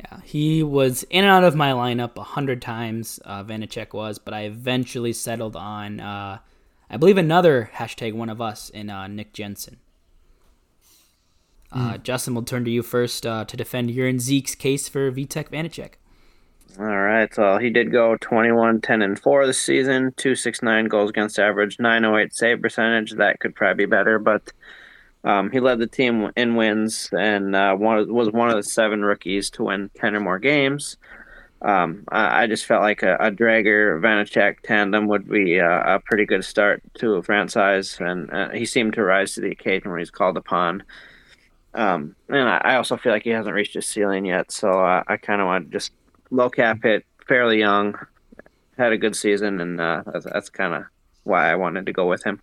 Yeah, he was in and out of my lineup a hundred times. Uh, Vanecek was, but I eventually settled on uh, I believe another hashtag one of us in uh, Nick Jensen. Uh, mm. Justin, we'll turn to you first uh, to defend your and Zeke's case for Vitek Vanecek. All right, so he did go 21, 10, and 4 this season, 269 goals against average, 908 save percentage. That could probably be better, but um, he led the team in wins and uh, one, was one of the seven rookies to win 10 or more games um, I, I, just felt like a, a Driedger Vanecek tandem would be a, a, pretty good start to a franchise, and uh, he seemed to rise to the occasion when he's called upon. Um, and I, also feel like he hasn't reached his ceiling yet, so uh, I kind of want to just low cap hit, fairly young, had a good season, and uh, that's, that's kind of why I wanted to go with him.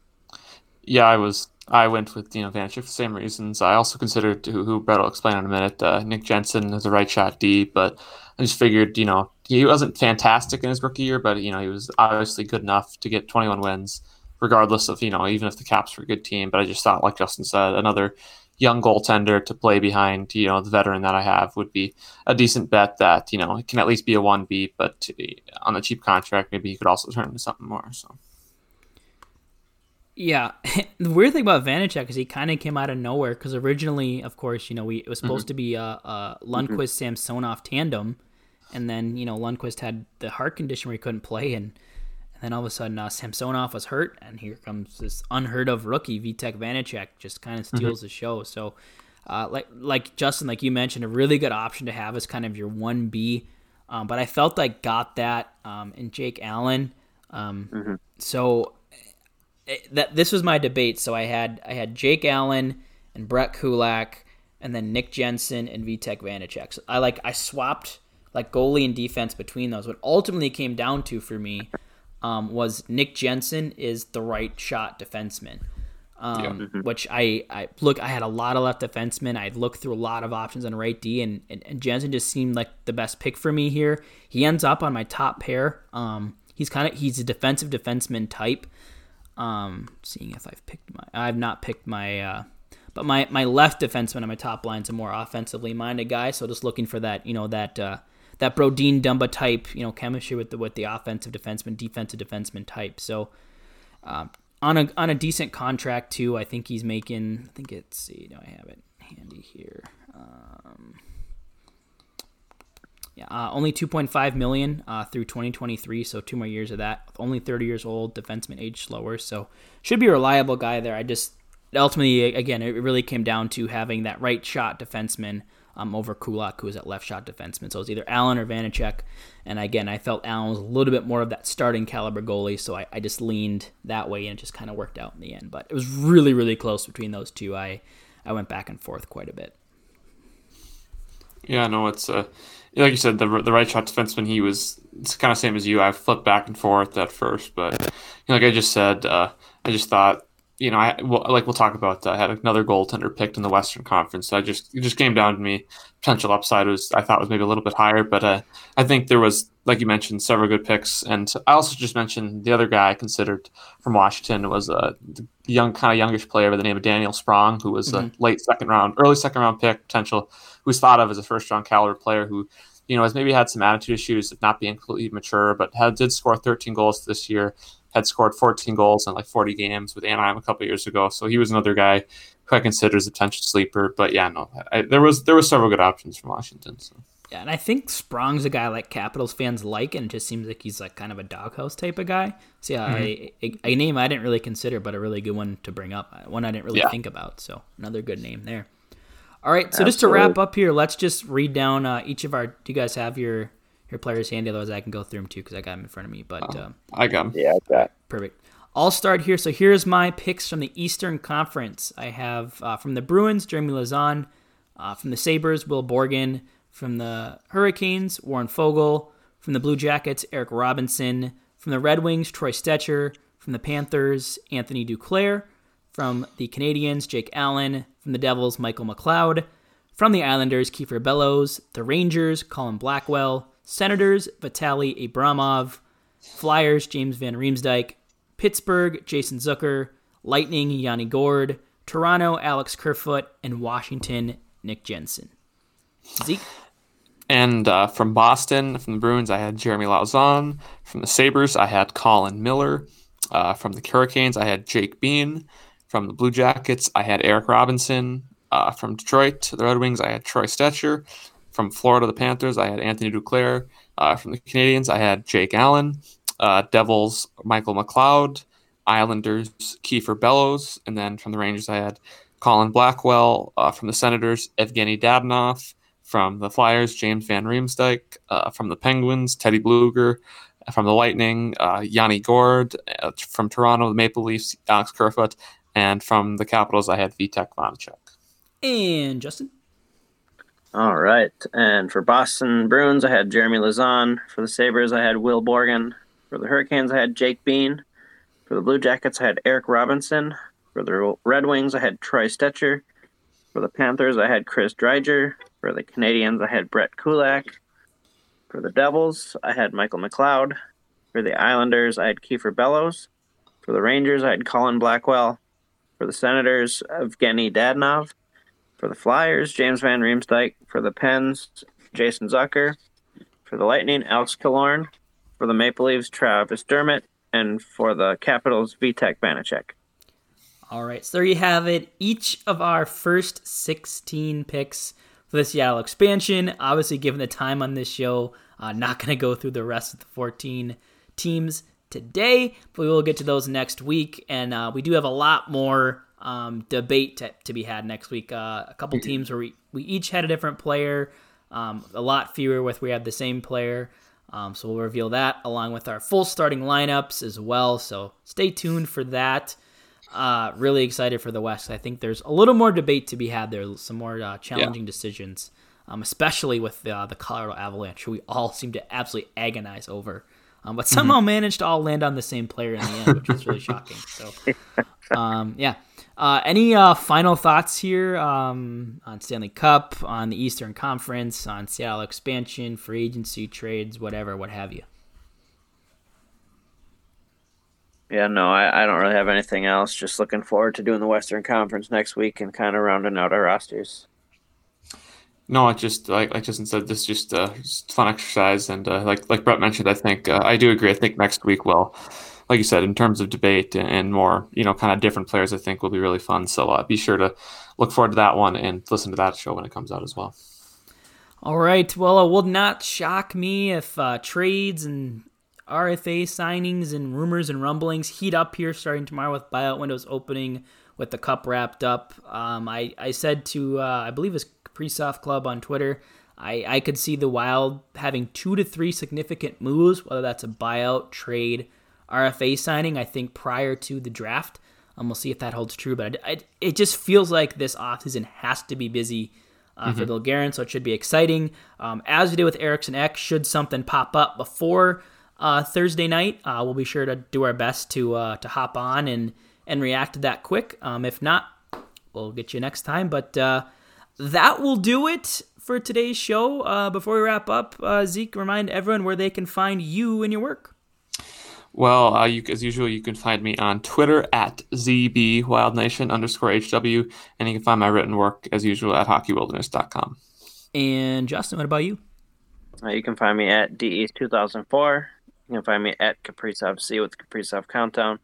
Yeah, I was I went with Dino Vanecek for the same reasons. I also considered who, who Brett will explain in a minute. Uh, Nick Jensen as a right shot D, but I just figured you know he wasn't fantastic in his rookie year, but you know he was obviously good enough to get 21 wins, regardless of you know even if the Caps were a good team. But I just thought, like Justin said, another young goaltender to play behind you know the veteran that I have would be a decent bet that you know it can at least be a one B, but on a cheap contract maybe he could also turn into something more. So. Yeah, the weird thing about Vanecek is he kind of came out of nowhere because originally, of course, you know, we it was supposed mm-hmm. to be a, a Lundqvist Samsonov tandem, and then you know Lundqvist had the heart condition where he couldn't play, and then all of a sudden uh, Samsonov was hurt, and here comes this unheard of rookie Vitek Vanecek, just kind of steals mm-hmm. the show. So, uh, like like Justin, like you mentioned, a really good option to have is kind of your one B, um, but I felt I got that um, in Jake Allen. Um, mm-hmm. So that this was my debate. So I had I had Jake Allen and Brett Kulak, and then Nick Jensen and Vitek Vanecek. So I like I swapped like goalie and defense between those. What ultimately came down to for me um, was Nick Jensen is the right shot defenseman. Um, yeah. mm-hmm. Which I, I look, I had a lot of left defensemen. I looked through a lot of options on right D, and, and, and, Jensen just seemed like the best pick for me here. He ends up on my top pair. Um, he's kind of he's a defensive defenseman type. Um, seeing if I've picked my, I've not picked my, uh, but my my left defenseman on my top line is a more offensively minded guy. So just looking for that, you know, that uh, that Brodin Dumba type, you know, chemistry with the with the offensive defenseman, defensive defenseman type. So um, on a on a decent contract too. I think he's making. I think it's. See, do I have it handy here? Um, yeah, uh, only 2.5 million uh, through 2023, so two more years of that. Only 30 years old, defenseman age slower, so should be a reliable guy there. I just ultimately, again, it really came down to having that right shot defenseman um, over Kulak, who was at left shot defenseman. So it was either Allen or Vanecek. And again, I felt Allen was a little bit more of that starting caliber goalie, so I, I just leaned that way, and it just kind of worked out in the end. But it was really, really close between those two. I I went back and forth quite a bit. Yeah, no, it's uh, like you said, the the right shot defenseman. He was it's kind of same as you. I flipped back and forth at first, but you know, like I just said, uh, I just thought you know, I well, like we'll talk about. Uh, I had another goaltender picked in the Western Conference. So I just it just came down to me. Potential upside was I thought was maybe a little bit higher, but uh, I think there was, like you mentioned, several good picks. And I also just mentioned the other guy I considered from Washington was a young, kind of youngish player by the name of Daniel Sprong, who was mm-hmm. a late second round, early second round pick potential, who's thought of as a first round caliber player who you know, has maybe had some attitude issues of not being completely mature, but had, did score 13 goals this year had scored 14 goals in like 40 games with Anaheim a couple years ago. So he was another guy who I consider as a potential sleeper. But yeah, no, I, there was there was several good options from Washington. So. Yeah, and I think Sprong's a guy like Capitals fans like, and it just seems like he's like kind of a doghouse type of guy. So yeah, mm-hmm. a, a, a, name I didn't really consider, but a really good one to bring up, one I didn't really yeah. think about. So another good name there. All right, so Absolutely. just to wrap up here, let's just read down uh, each of our. Do you guys have your your players handy? Otherwise, I can go through them too because I got them in front of me. But um, I got them. Yeah, I got. Perfect. I'll start here. So here's my picks from the Eastern Conference. I have uh, from the Bruins, Jeremy Lauzon. Uh, from the Sabres, Will Borgen. From the Hurricanes, Warren Foegele. From the Blue Jackets, Eric Robinson. From the Red Wings, Troy Stecher. From the Panthers, Anthony Duclair. From the Canadiens, Jake Allen. From the Devils, Michael McLeod. From the Islanders, Kiefer Bellows. The Rangers, Colin Blackwell. Senators, Vitaly Abramov. Flyers, James Van Riemsdyk. Pittsburgh, Jason Zucker. Lightning, Yanni Gourde. Toronto, Alex Kerfoot. And Washington, Nick Jensen. Zeke? And uh, from Boston, from the Bruins, I had Jeremy Lauzon. From the Sabres, I had Colin Miller. Uh, from the Hurricanes, I had Jake Bean. From the Blue Jackets, I had Eric Robinson. Uh, from Detroit, the Red Wings, I had Troy Stecher. From Florida, the Panthers, I had Anthony Duclair. Uh, from the Canadiens, I had Jake Allen. Uh, Devils, Michael McLeod. Islanders, Kiefer Bellows. And then from the Rangers, I had Colin Blackwell. Uh, from the Senators, Evgeny Dadonov. From the Flyers, James Van Riemsdyk. Uh, from the Penguins, Teddy Blueger. From the Lightning, uh, Yanni Gourde. Uh, from Toronto, the Maple Leafs, Alex Kerfoot. And from the Capitals, I had Vitek Vanecek. And Justin? All right. And for Boston Bruins, I had Jeremy Lauzon. For the Sabres, I had Will Borgen. For the Hurricanes, I had Jake Bean. For the Blue Jackets, I had Eric Robinson. For the Red Wings, I had Troy Stecher. For the Panthers, I had Chris Driedger. For the Canadiens, I had Brett Kulak. For the Devils, I had Michael McLeod. For the Islanders, I had Kiefer Bellows. For the Rangers, I had Colin Blackwell. For the Senators, Evgeny Dadonov. For the Flyers, James Van Riemsdyk. For the Pens, Jason Zucker. For the Lightning, Alex Killorn. For the Maple Leafs, Travis Dermott. And for the Capitals, Vitek Vanecek. All right, so there you have it. Each of our first 16 picks for the Seattle expansion. Obviously, given the time on this show, uh, not going to go through the rest of the 14 teams today, but we will get to those next week. And uh, we do have a lot more um, debate to, to, be had next week. Uh, a couple mm-hmm. teams where we, we each had a different player, um, a lot fewer with we have the same player. Um, so we'll reveal that along with our full starting lineups as well. So stay tuned for that. Uh, really excited for the West. I think there's a little more debate to be had there, some more uh, challenging yeah. decisions, um, especially with uh, the Colorado Avalanche, who we all seem to absolutely agonize over um, but somehow mm-hmm. managed to all land on the same player in the end, which was really shocking. So, um, yeah. Uh, any uh, final thoughts here um, on Stanley Cup, on the Eastern Conference, on Seattle expansion, free agency trades, whatever, what have you? Yeah, no, I, I don't really have anything else. Just looking forward to doing the Western Conference next week and kind of rounding out our rosters. No, I just like like Justin said, this is just uh, just fun exercise, and uh, like like Brett mentioned, I think uh, I do agree. I think next week will, like you said, in terms of debate and more, you know, kind of different players, I think will be really fun. So uh, be sure to look forward to that one and listen to that show when it comes out as well. All right. Well, it would not shock me if uh, trades and RFA signings and rumors and rumblings heat up here starting tomorrow with buyout windows opening with the cup wrapped up. Um, I, I said to, uh, I believe it's Pre-Soft Club on Twitter. I, I could see the Wild having two to three significant moves, whether that's a buyout, trade, RFA signing, I think prior to the draft. Um, we'll see if that holds true, but I, I, it just feels like this offseason has to be busy uh, mm-hmm. for Bill Guerin, so it should be exciting. Um, as we did with Eriksson Ek, should something pop up before uh, Thursday night, uh, we'll be sure to do our best to uh, to hop on and and react to that quick. Um, if not, we'll get you next time. But uh, that will do it for today's show. Uh, before we wrap up, uh, Zeke, remind everyone where they can find you and your work. Well, uh, you, as usual, you can find me on Twitter at zbwildnation underscore hw, and you can find my written work as usual at hockeywilderness.com. And Justin, what about you? Uh, you can find me at DE2004. You can find me at Kaprizov C with Kaprizov Countdown.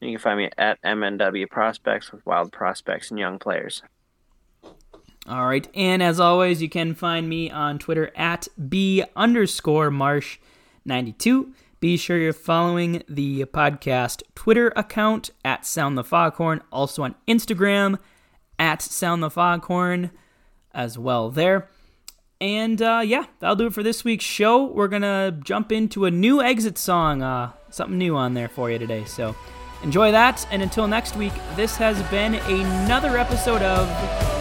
You can find me at MNW Prospects with Wild Prospects and Young Players. All right, and as always, you can find me on Twitter at b underscore marsh ninety two. Be sure you're following the podcast Twitter account at Sound the Foghorn, also on Instagram at Sound the Foghorn as well there. And uh, yeah, that'll do it for this week's show. We're gonna jump into a new exit song, uh, something new on there for you today. So enjoy that, and until next week, this has been another episode of.